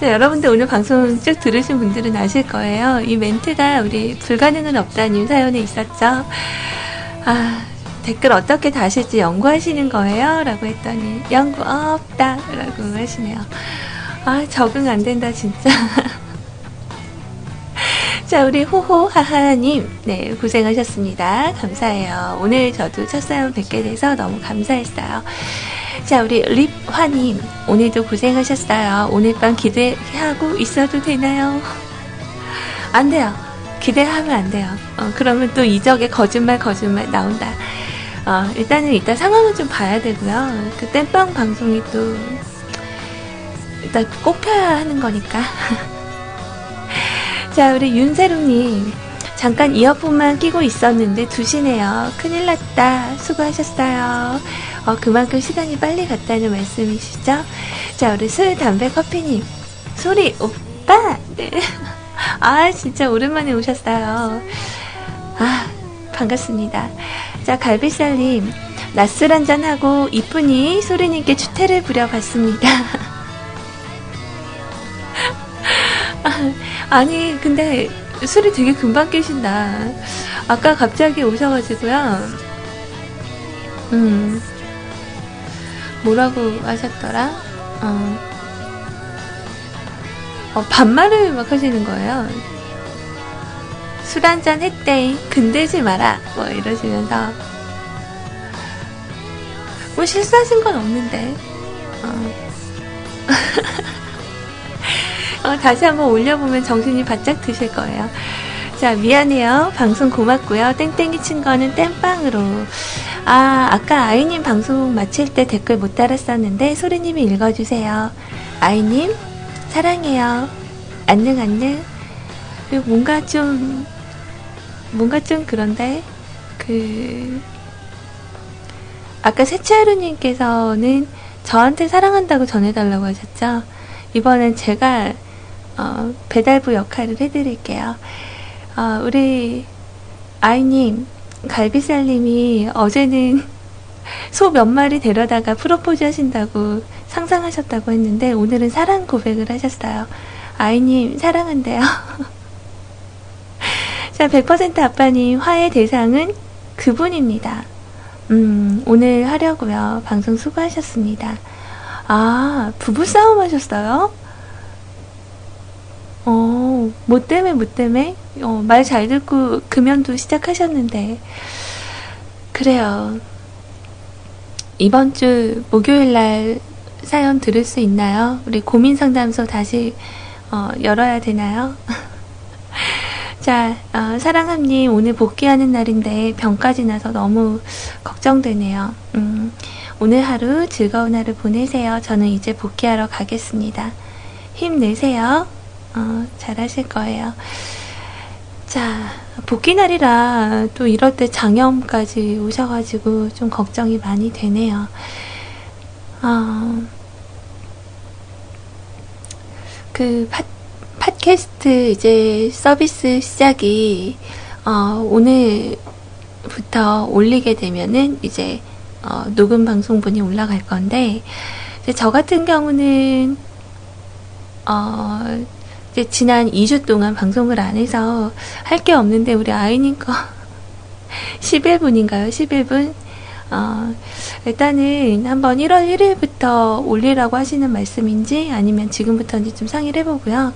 자, 여러분들 오늘 방송 쭉 들으신 분들은 아실 거예요. 이 멘트가 우리 불가능은 없다님 사연에 있었죠. 아, 댓글 어떻게 다실지 연구하시는 거예요? 라고 했더니, 연구 없다! 라고 하시네요. 아, 적응 안 된다, 진짜. [laughs] 자, 우리 호호하하님, 네, 고생하셨습니다. 감사해요. 오늘 저도 첫 사연 뵙게 돼서 너무 감사했어요. 자, 우리 립화님, 오늘도 고생하셨어요. 오늘 밤 기대하고 있어도 되나요? [laughs] 안 돼요. 기대하면 안 돼요. 어, 그러면 또 이적의 거짓말, 거짓말 나온다. 어, 일단은 일단 상황을 좀 봐야 되고요. 그 땜빵 방송이 또 일단 꼭 펴야 하는 거니까. [laughs] 자, 우리 윤세롱님. 잠깐 이어폰만 끼고 있었는데 두시네요. 큰일 났다. 수고하셨어요. 어, 그만큼 시간이 빨리 갔다는 말씀이시죠? 자, 우리 술, 담배, 커피님. 소리, 오빠! 네. [laughs] 아, 진짜 오랜만에 오셨어요. 아, 반갑습니다. 자, 갈비살님. 낮술 한잔하고 이쁜이 소리님께 추태를 부려봤습니다. [laughs] 아니, 근데 술이 되게 금방 깨신다. 아까 갑자기 오셔가지고요. 음, 뭐라고 하셨더라? 어, 어 반말을 막 하시는 거예요. 술 한잔 했대. 근대지 마라. 뭐 이러시면서. 뭐 실수하신 건 없는데. 어. [laughs] 어, 다시 한번 올려보면 정신이 바짝 드실 거예요. 자, 미안해요. 방송 고맙고요. 땡땡이 친 거는 땜빵으로. 아, 아까 아이님 방송 마칠 때 댓글 못 달았었는데 소리님이 읽어주세요. 아이님, 사랑해요. 안녕, 안녕. 뭔가 좀, 뭔가 좀 그런데, 그, 아까 세치하루님께서는 저한테 사랑한다고 전해달라고 하셨죠? 이번엔 제가 어, 배달부 역할을 해드릴게요. 어, 우리 아이님, 갈비살님이 어제는 [laughs] 소 몇 마리 데려다가 프로포즈 하신다고 상상하셨다고 했는데 오늘은 사랑 고백을 하셨어요. 아이님 사랑한대요. [laughs] 자, 100% 아빠님 화해 대상은 그분입니다. 음, 오늘 하려고요. 방송 수고하셨습니다. 아, 부부싸움 하셨어요? 어, 뭐 때문에, 뭐 때문에? 어, 말 잘 듣고 금연도 시작하셨는데. 그래요. 이번 주 목요일 날 사연 들을 수 있나요? 우리 고민 상담소 다시, 어, 열어야 되나요? [laughs] 자, 어, 사랑함님, 오늘 복귀하는 날인데 병까지 나서 너무 걱정되네요. 음, 오늘 하루 즐거운 하루 보내세요. 저는 이제 복귀하러 가겠습니다. 힘내세요. 어, 잘 하실 거예요. 자, 복귀 날이라 또 이럴 때 장염까지 오셔가지고 좀 걱정이 많이 되네요. 어, 그 팟, 팟캐스트 이제 서비스 시작이 어, 오늘부터 올리게 되면은 이제 어, 녹음 방송분이 올라갈 건데 저 같은 경우는 어, 이제 지난 2주 동안 방송을 안 해서 할 게 없는데 우리 아이님 거 [laughs] 11분인가요? 11분? 어, 일단은 한번 1월 1일부터 올리라고 하시는 말씀인지 아니면 지금부터인지 좀 상의를 해보고요.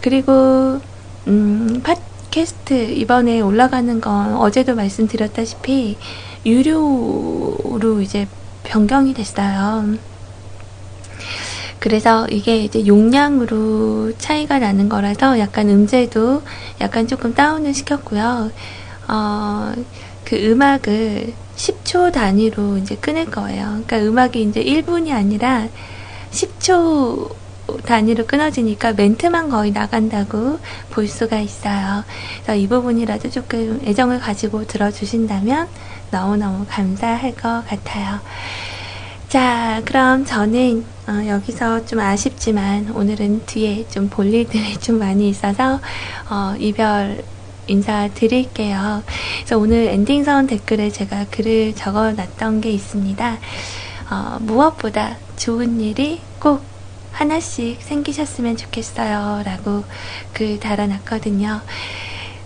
그리고 음, 팟캐스트 이번에 올라가는 건 어제도 말씀드렸다시피 유료로 이제 변경이 됐어요. 그래서 이게 이제 용량으로 차이가 나는 거라서 약간 음질도 약간 조금 다운을 시켰고요. 어, 그 음악을 10초 단위로 이제 끊을 거예요. 그러니까 음악이 이제 1분이 아니라 10초 단위로 끊어지니까 멘트만 거의 나간다고 볼 수가 있어요. 그래서 이 부분이라도 조금 애정을 가지고 들어주신다면 너무너무 감사할 것 같아요. 자, 그럼 저는 어, 여기서 좀 아쉽지만 오늘은 뒤에 좀 볼 일들이 [laughs] 좀 많이 있어서 어, 이별 인사 드릴게요. 그래서 오늘 엔딩선 댓글에 제가 글을 적어 놨던 게 있습니다. 어, 무엇보다 좋은 일이 꼭 하나씩 생기셨으면 좋겠어요. 라고 글 달아놨거든요.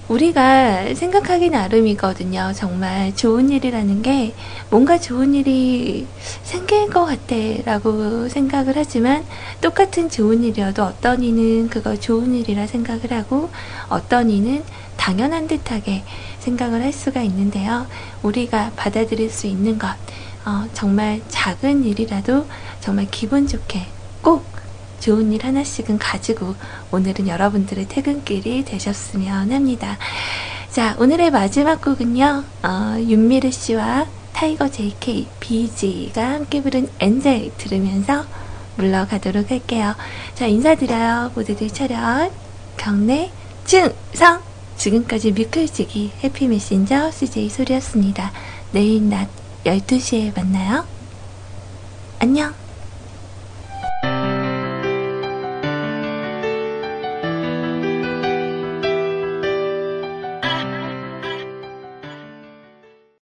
우리가 생각하기 나름이거든요. 정말 좋은 일이라는 게 뭔가 좋은 일이 생길 것 같아 라고 생각을 하지만 똑같은 좋은 일이어도 어떤 이는 그거 좋은 일이라 생각을 하고 어떤 이는 당연한 듯하게 생각을 할 수가 있는데요. 우리가 받아들일 수 있는 것, 어, 정말 작은 일이라도 정말 기분 좋게 꼭 좋은 일 하나씩은 가지고 오늘은 여러분들의 퇴근길이 되셨으면 합니다. 자, 오늘의 마지막 곡은요, 어, 윤미래 씨와 타이거 JK, Bizzy가 함께 부른 Angel 들으면서 물러가도록 할게요. 자, 인사드려요. 모두들 차렷. 경례, 충성! 지금까지 뮤클지기 해피메신저 CJ 소리였습니다. 내일 낮 12시에 만나요. 안녕!